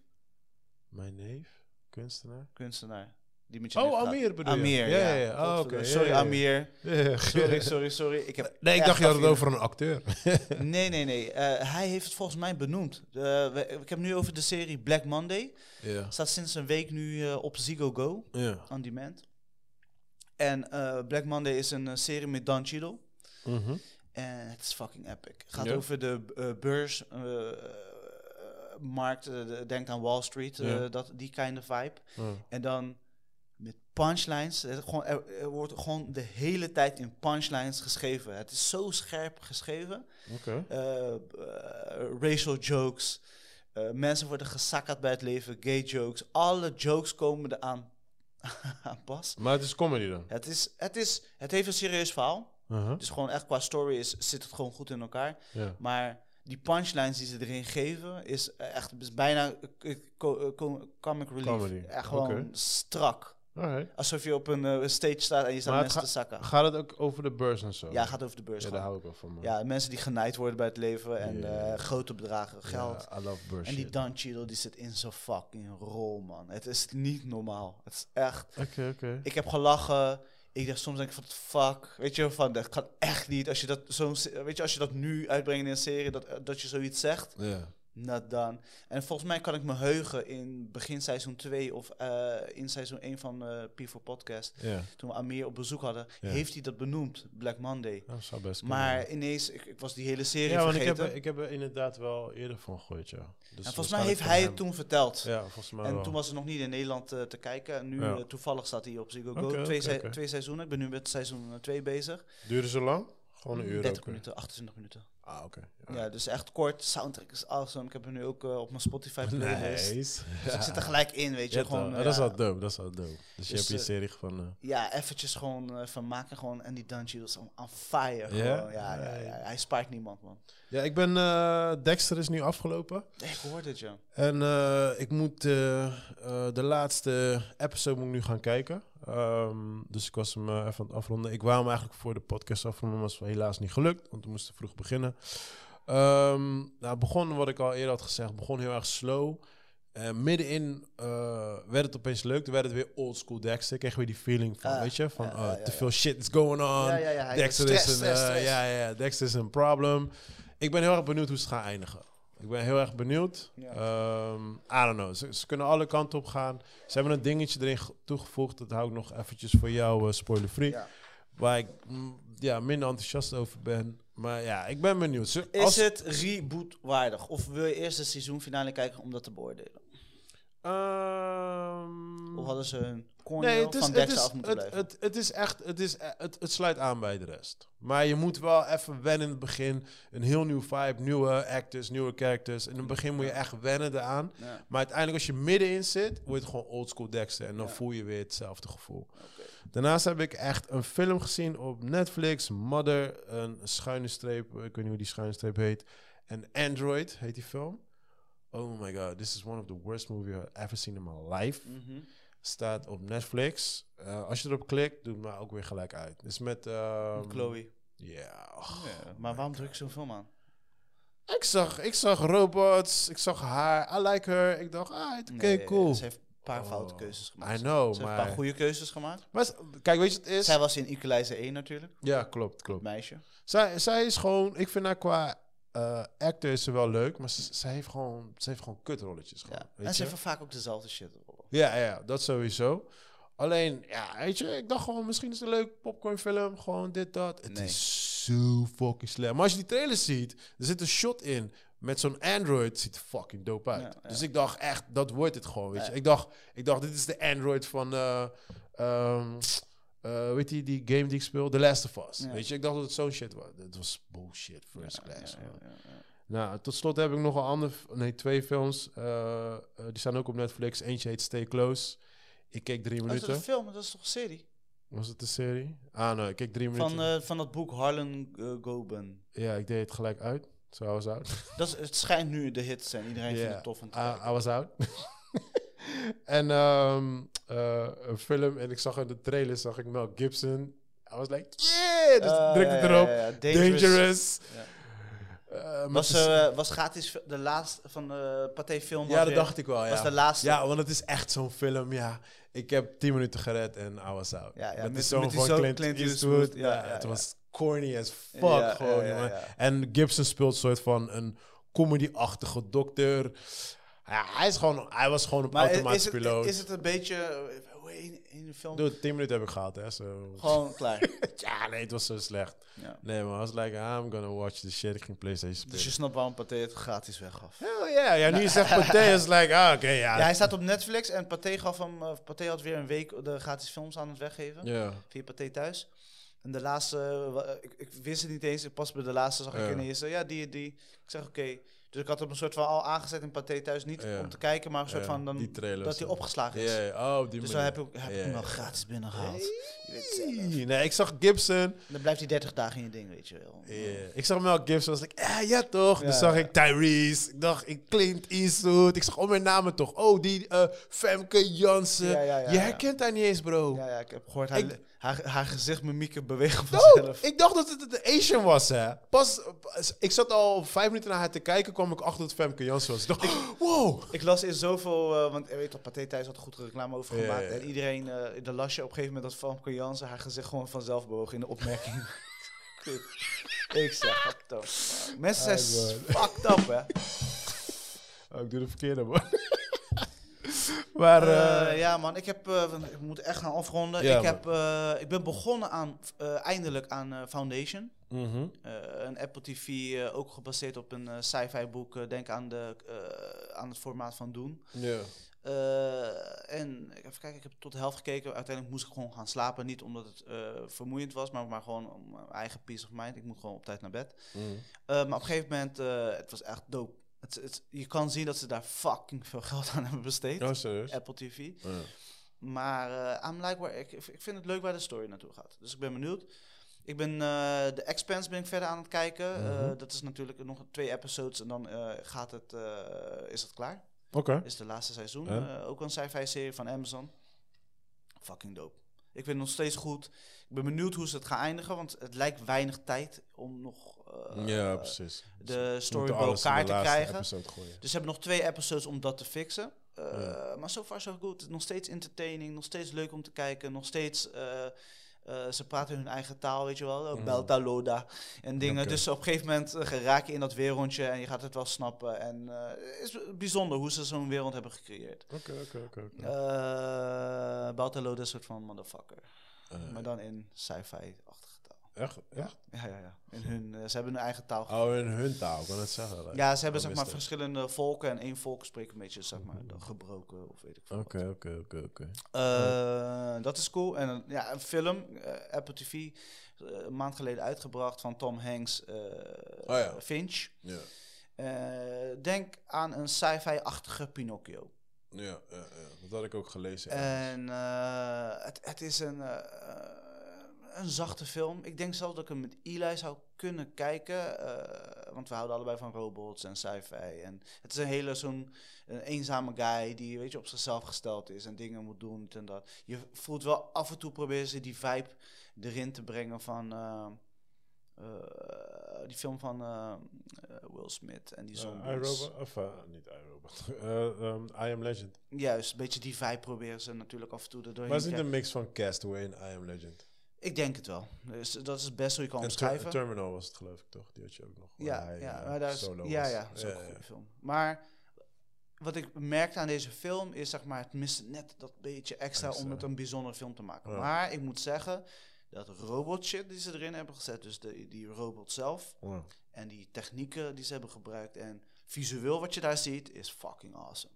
Mijn neef, kunstenaar. kunstenaar. Die met je Oh. Amir bedoel je? Amir, Ja, ja. Oh, oké. Sorry. Amir. Sorry, sorry, sorry. Ik heb Nee, ik dacht je had het over een acteur. Nee, nee, nee. Eh, hij heeft het volgens mij benoemd. Eh, we- ik heb nu over de serie Black Monday. ja. Staat sinds een week nu eh, op Ziggo Go, Ja. on demand. En eh, Black Monday is een eh, serie met Don Cheadle. Mhm. En het is fucking epic. Het gaat over de eh, beurs, eh, eh, markt, eh, de- denk aan Wall Street, eh, dat, die kind of vibe. En dan met punchlines. Het gewoon, er, er wordt gewoon de hele tijd in punchlines geschreven. Het is zo scherp geschreven. Eh, eh, racial jokes. Eh, mensen worden gesakkerd bij het leven. Gay jokes. Alle jokes komen er aan, aan pas. Maar het is comedy dan? Het, is, het, is, het heeft een serieus verhaal. Uh-huh. Dus gewoon echt qua story is, zit het gewoon goed in elkaar. Maar die punchlines die ze erin geven, is echt is bijna eh, co- co- comic relief. Comedy, Echt gewoon strak. Alright. Alsof je op een eh, stage staat en je staat Maar mensen te zakken. Gaat het ook over de beurs en zo? Ja, het gaat over de beurs. Ja, daar hou ik wel van, man. Ja, mensen die genaaid worden bij het leven en eh, grote bedragen geld. I love beurs en die Cheadle, die zit in zo'n fucking rol, man. Het is niet normaal. Het is echt... Oké, oké. Ik heb gelachen. Ik dacht soms denk ik van, fuck. Weet je, van, dat kan echt niet. Als je dat, se- weet je, als je dat nu uitbrengt in een serie, dat, dat je zoiets zegt. Ja. Not done. En volgens mij kan ik me heugen in begin seizoen 2 of eh, in seizoen 1 van eh P4 Podcast. Toen we Amir op bezoek hadden, heeft hij dat benoemd, Black Monday. dat zou best kunnen. Maar ineens, ik, ik was die hele serie ja, want ik vergeten. heb, er- ik heb er inderdaad wel eerder van gegooid, ja. Dus en volgens mij heeft hij het toen verteld. Ja, volgens mij En wel. toen was het nog niet in Nederland eh, te kijken. En nu Ja. toevallig staat hij op Ziggo Go. Oké, twee, se- seizoenen. Ik ben nu met seizoen 2 bezig. Duurde zo lang? Gewoon een uur 30 ook, hè? minuten, 28 minuten. Ah, oké. Ja. dus echt kort. Soundtrack is awesome. Ik heb hem nu ook eh, op mijn Spotify playlist. Nice. Dus ik zit er gelijk in, weet je. Ja, gewoon, Dat is wel dope, dat is wel dope. Dus, je Dus, hebt je eh, serie van... ja, eventjes gewoon eh, van maken. Gewoon, en die Dungy was on, on fire. Ja? gewoon. Ja, ja, ja, Hij spaart niemand, man. Ja, ik ben... Dexter is nu afgelopen. Ik hoorde het, ja. En ik moet de laatste episode moet ik nu gaan kijken. Ehm, dus ik was hem eh, even aan het afronden. Ik wou hem eigenlijk voor de podcast afronden, maar dat is helaas niet gelukt. Want we moesten vroeg beginnen. Ehm nou, het begon, wat ik al eerder had gezegd, begon heel erg slow. Eh, middenin eh, werd het opeens leuk. Toen werd het weer old school Dexter. Kreeg weer die feeling van, Ah, weet je, van ja, ja, te veel shit is going on. ja, ja, ja. hij- Dexter stress, is een, stress, stress. ja, ja, Dexter is een problem. Ik ben heel erg benieuwd hoe ze het gaan eindigen. Ik ben heel erg benieuwd. Ja. Ehm, I don't know. Ze, ze kunnen alle kanten op gaan. Ze hebben een dingetje erin ge- toegevoegd. Dat hou ik nog eventjes voor jou uh, spoiler-free. Ja. Waar ik mm, ja, minder enthousiast over ben. Maar ja, ik ben benieuwd. Ze, Is als- het reboot waardig? Of wil je eerst de seizoenfinale kijken om dat te beoordelen? Ehm, Of hadden ze hun Nee, het is, van het, Dexter is, af moeten het, blijven? het, het is echt, het, is, het, het sluit aan bij de rest. Maar je moet wel even wennen in het begin. Een heel nieuw vibe, nieuwe actors, nieuwe characters. In het begin moet je echt wennen eraan. ja. Maar uiteindelijk als je middenin zit, wordt het gewoon oldschool Dexter. En dan Ja. voel je weer hetzelfde gevoel. Daarnaast heb ik echt een film gezien op Netflix. Mother, een schuine streep. Ik weet niet hoe die schuine streep heet. En Android heet die film. Oh my god, this is one of the worst movies I've ever seen in my life. Mhm. Staat op Netflix. Eh, als je erop klikt, doet het me ook weer gelijk uit. Dus met... ehm, Chloe. Ja. oh. Ja, maar waarom druk je zo'n film aan? Ik, zag, ik zag robots. Ik zag haar. I like her. Ik dacht, ah, oké, Nee, cool. Ze heeft een paar Oh, foute keuzes gemaakt. I know, Ze heeft een maar... paar goede keuzes gemaakt. maar kijk, weet je wat het is? Zij was in Equalizer 1 natuurlijk, Ja, klopt, klopt. meisje. Zij, zij is gewoon, ik vind haar qua eh actor is ze wel leuk, maar ze, heeft gewoon, ze heeft gewoon kutrolletjes. Gewoon, Ja. En ze je? heeft vaak ook dezelfde shit. Ja, ja, dat sowieso. Alleen, ja, weet je, ik dacht gewoon, misschien is het een leuk popcornfilm, gewoon dit, dat. Het Nee. is zo fucking slecht. Maar als je die trailer ziet, er zit een shot in met zo'n Android, het ziet er fucking dope uit. Ja, ja. Dus ik dacht echt, dat wordt het gewoon, weet Ja. je. Ik dacht, ik dacht, dit is de Android van, eh ehm, eh, weet je, die game die ik speel, The Last of Us. Weet je, ik dacht dat het zo'n shit was. Het was bullshit, first Ja, class. Nou, tot slot heb ik nog een ander, nee, twee films. eh, eh, die staan ook op Netflix. Eentje heet Stay Close. Ik keek drie Oh, is dat minuten. een film? Dat is toch een serie? Was het een serie? Ah, nee, ik keek drie minuten. Van, eh, van dat boek Harlan uh, Goben. ja, ik deed het gelijk uit. Zo, I was out. Dat is, het schijnt nu de hit te zijn. Iedereen vindt Ja, het tof om te I, kijken. I was out. en ehm, eh, een film, en ik zag in de trailer, zag ik Mel Gibson. I was like, yeah! Dus Ah, drukte erop. Dangerous. Dangerous. Eh, Was, eh, was gratis de laatste van de Pathé film? ja, dat dacht ik wel, ja. Was de laatste. Ja, want het is echt zo'n film, ja. Ik heb 10 minuten gered en I was out. Ja, ja, met, met- die van zoon Clint, Clint Eastwood. Ja, ja, ja, het was corny as fuck gewoon, jongen. En Gibson speelt soort van een comedy-achtige dokter. Ja, hij, is gewoon, hij was gewoon een Maar is automatische het, piloot. is het een beetje... in, de film? Dude, 10 minuten heb ik gehad, hè. Zo. Gewoon klaar. ja, nee, het was zo slecht. Ja. Nee, maar I was like, I'm gonna watch the shit. Ik ging Playstation spelen. Dus je snapt waarom Pathé het gratis weggaf. Hell yeah. Ja, nu je zegt Pathé, is like, ah, oké, ja. Ja, hij staat op Netflix en Pathé gaf hem... Pathé had weer een week de gratis films aan het weggeven. Ja. Via Pathé thuis. En de laatste... eh, ik, ik wist het niet eens. Pas bij de laatste zag ik ineens... eh, ja, die die. Ik zeg oké. Dus ik had hem een soort van al aangezet in Pathé thuis. Niet Ja. om te kijken, maar een soort Ja, van... Dan, die dat hij opgeslagen is. Oh, die Dus dan manier. heb ik, heb ik hem wel gratis binnengehaald. Zelf. Nee, ik zag Gibson. Dan blijft hij 30 dagen in je ding, weet je wel. Ik zag Mel Gibson, was ik, ja, ja toch. Dus zag ik Tyrese, ik dacht, ik Clint Eastwood. Ik zag al mijn namen toch. Oh, die eh, Femke Jansen. Ja, ja, ja, je herkent haar niet eens, bro. Ja, ja, ik heb gehoord Ik- haar, haar gezicht, mimieken bewegen No, vanzelf. ik dacht dat het een Asian was, hè. Pas, ik zat al vijf minuten naar haar te kijken, kwam ik achter dat het Femke Jansen was. Ik dacht, wow. Ik las in zoveel, eh, want je weet toch, Pathé thuis had goed reclame over gemaakt. En iedereen, eh de lasje op een gegeven moment dat Famke Jansen haar gezicht gewoon vanzelf bewoog in de opmerking. Ik zeg, the fuck. Mensen zijn fucked up, hè. Oh, ik doe de verkeerde, man. maar, Eh, eh, ja, man, ik, heb, eh, ik moet echt gaan afronden. Ja, ik, heb, ik ben begonnen aan, eindelijk aan Foundation. mhm. Een Apple TV, ook gebaseerd op een sci-fi boek. denk aan, de, aan het formaat van Doen. Ja. En even kijken, ik heb tot de helft gekeken. Uiteindelijk moest ik gewoon gaan slapen. Niet omdat het vermoeiend was, maar, maar gewoon om mijn eigen peace of mind. Ik moet gewoon op tijd naar bed. Mhm. Maar op een gegeven moment, het was echt dope. Het, het, je kan zien dat ze daar fucking veel geld aan hebben besteed. Oh, serieus? Apple TV. Ja. Maar eh I'm like, waar, ik, ik vind het leuk waar de story naartoe gaat. Dus ik ben benieuwd. Ik ben eh de Expanse ben ik verder aan het kijken. Eh, Mhm. dat is natuurlijk nog twee episodes en dan gaat het, is het klaar. Oké. Is de laatste seizoen. Ook een sci-fi serie van Amazon. Fucking dope. Ik vind het nog steeds goed. Ik ben benieuwd hoe ze het gaan eindigen, want het lijkt weinig tijd om nog eh, ja, precies. de story bij elkaar te krijgen. Dus ze hebben nog twee episodes om dat te fixen. Uh, Ja. Maar so far so good. Nog steeds entertaining, nog steeds leuk om te kijken. Nog steeds, uh, uh, ze praten hun eigen taal, weet je wel. Mhm. Belta, Loda en dingen. Dus op een gegeven moment uh, raak je in dat wereldje en je gaat het wel snappen. En het is bijzonder hoe ze zo'n wereld hebben gecreëerd. Oké, oké, oké. Uh, Belta, Loda is een soort van motherfucker. Eh, maar dan in sci-fi-achtige. Echt? Echt? Ja, ja, ja. In hun, uh, ze hebben hun eigen taal. Oh, in hun taal, ik kan het zeggen. like. Ja, ze hebben Oh, zeg maar verschillende volken en één volk spreekt een beetje zeg maar gebroken of weet ik veel. Oké, oké, oké, oké. Uh, dat is cool. En ja, een film, uh, Apple TV, uh, een maand geleden uitgebracht van Tom Hanks, uh, Oh ja. Finch. Ja. Denk aan een sci-fi-achtige Pinocchio. Ja, ja, ja, dat had ik ook gelezen. En het, het is een, een zachte film. Ik denk zelfs dat ik hem met Eli zou kunnen kijken. Uh, want we houden allebei van robots en sci-fi. En het is een hele zo'n een eenzame guy die weet je, op zichzelf gesteld is en dingen moet doen en dat. Je voelt wel af en toe proberen ze die vibe erin te brengen van uh, uh, die film van Will Smith en die zombies. of niet iRobot, um, I Am Legend. Juist, een beetje die vibe proberen ze natuurlijk af en toe erdoorheen. Maar is niet een mix van Castaway en I Am Legend? Ik denk het wel. Dus dat is het beste hoe je kan en omschrijven. ter Terminal was het geloof ik toch? Die had je ook nog. Ja, hij, ja, maar daar is, ja, was. ja, dat is ook Ja, een ja. goede film. Maar wat ik merkte aan deze film is, zeg maar, het mist net dat beetje extra om het een bijzondere film te maken. Ja. Maar ik moet zeggen, dat robot shit die ze erin hebben gezet, dus de, die robot zelf en die technieken die ze hebben gebruikt en visueel wat je daar ziet, is fucking awesome.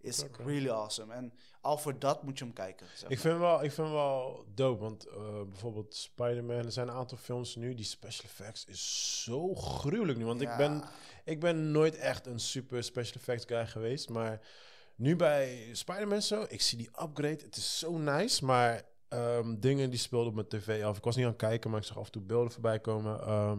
Is really awesome. En al voor dat moet je hem kijken. zeg Ik vind wel, ik vind wel dope, want eh, bijvoorbeeld Spider-Man, er zijn een aantal films nu, die special effects is zo gruwelijk nu. Want ik, ben, ik ben nooit echt een super special effects guy geweest, maar nu bij Spider-Man zo, ik zie die upgrade, het is zo nice, maar ehm, dingen die speelden op mijn tv af. Ik was niet aan het kijken, maar ik zag af en toe beelden voorbij komen. Ehm,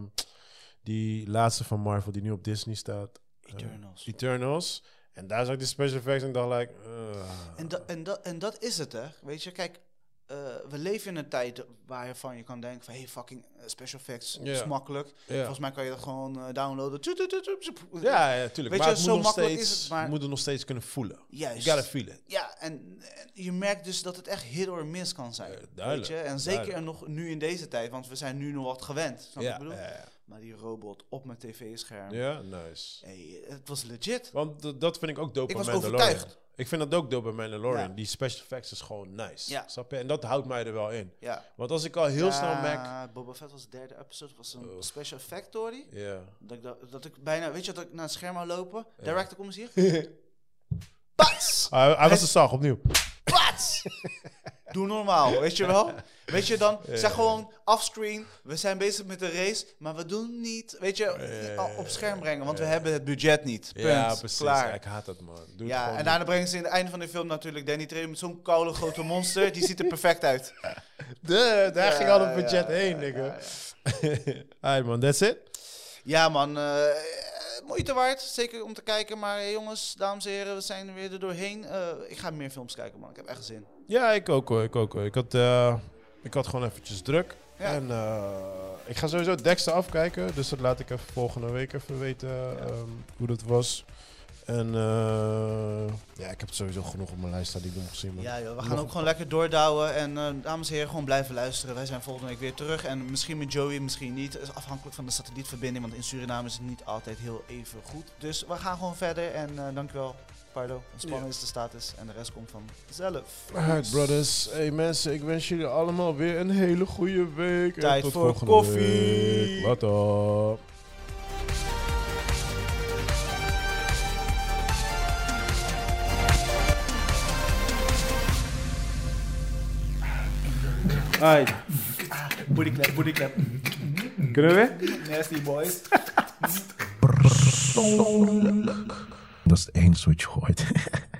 die laatste van Marvel, die nu op Disney staat. eh, Eternals. Eternals. En daar zag ik die special effects en dacht like... uh, En, da en, en dat is het, hè. Weet je, kijk, eh, we leven in een tijd waarvan je kan denken van... hey, fucking eh, special effects, is makkelijk. Volgens mij kan je dat gewoon eh, downloaden. Ja, ja, tuurlijk. Weet maar je, het zo makkelijk steeds, is het, maar- moet het nog steeds kunnen voelen. Juist. You gotta feel it. Ja, en, en je merkt dus dat het echt hit or miss kan zijn. Ja, weet je? En zeker duidelijk. nog nu in deze tijd, want we zijn nu nog wat gewend. Snap Ja, ik bedoel? ja, ja. Maar die robot op mijn tv-scherm, ja, nice. hey, het was legit. Want dat vind ik ook dope Ik bij was Mandalorian. overtuigd. Ik vind dat ook dope bij Mandalorian. Ja. Die special effects is gewoon nice. Ja. Snap je? En dat houdt mij er wel in. Ja. Want als ik al heel snel merk... Boba Fett was de derde episode, was een Oef. special effect story. Ja. Dat ik, dat, dat ik bijna, weet je dat ik naar het scherm wou lopen? Director, kom eens hier. Pats! hij, hij was de zag opnieuw. Pats! Doe normaal, weet je wel? Weet je dan, zeg gewoon offscreen, we zijn bezig met de race, maar we doen niet, weet je, op scherm brengen, want we hebben het budget niet. Punt. Ja, precies. Klaar. Ik haat dat, man. Doe het Ja, en daarna brengen ze in het einde van de film natuurlijk Danny Trejo met zo'n koude grote monster. Die ziet er perfect uit. Duh, daar ging al een budget Ja, heen, nigga. ja, man. That's it? Ja, man. eh, moeite waard. Zeker om te kijken. Maar eh, jongens, dames en heren, we zijn er weer er doorheen. Eh, ik ga meer films kijken, man. Ik heb echt zin. Ja, ik ook hoor. Ik ook hoor. Ik had, eh, ik had gewoon eventjes druk. Ja. En eh, ik ga sowieso Dexter afkijken. Dus dat laat ik even volgende week even weten ehm, hoe dat was. En eh, ja, ik heb sowieso genoeg op mijn lijst staan die ik nog gezien. Ja joh, we gaan ook gewoon lekker doordouwen. En dames en heren, gewoon blijven luisteren. Wij zijn volgende week weer terug. En misschien met Joey, misschien niet. Het is afhankelijk van de satellietverbinding. Want in Suriname is het niet altijd heel even goed. Dus we gaan gewoon verder. En eh, dankjewel, Pardo. Ontspannen is de status. En de rest komt van zelf. Alright, brothers. Hey mensen, ik wens jullie allemaal weer een hele goede week. En Tijd tot voor volgende koffie. week. Later. Alright, Booty clap, booty clap. kunnen we? Nasty boys. Dat is het enige.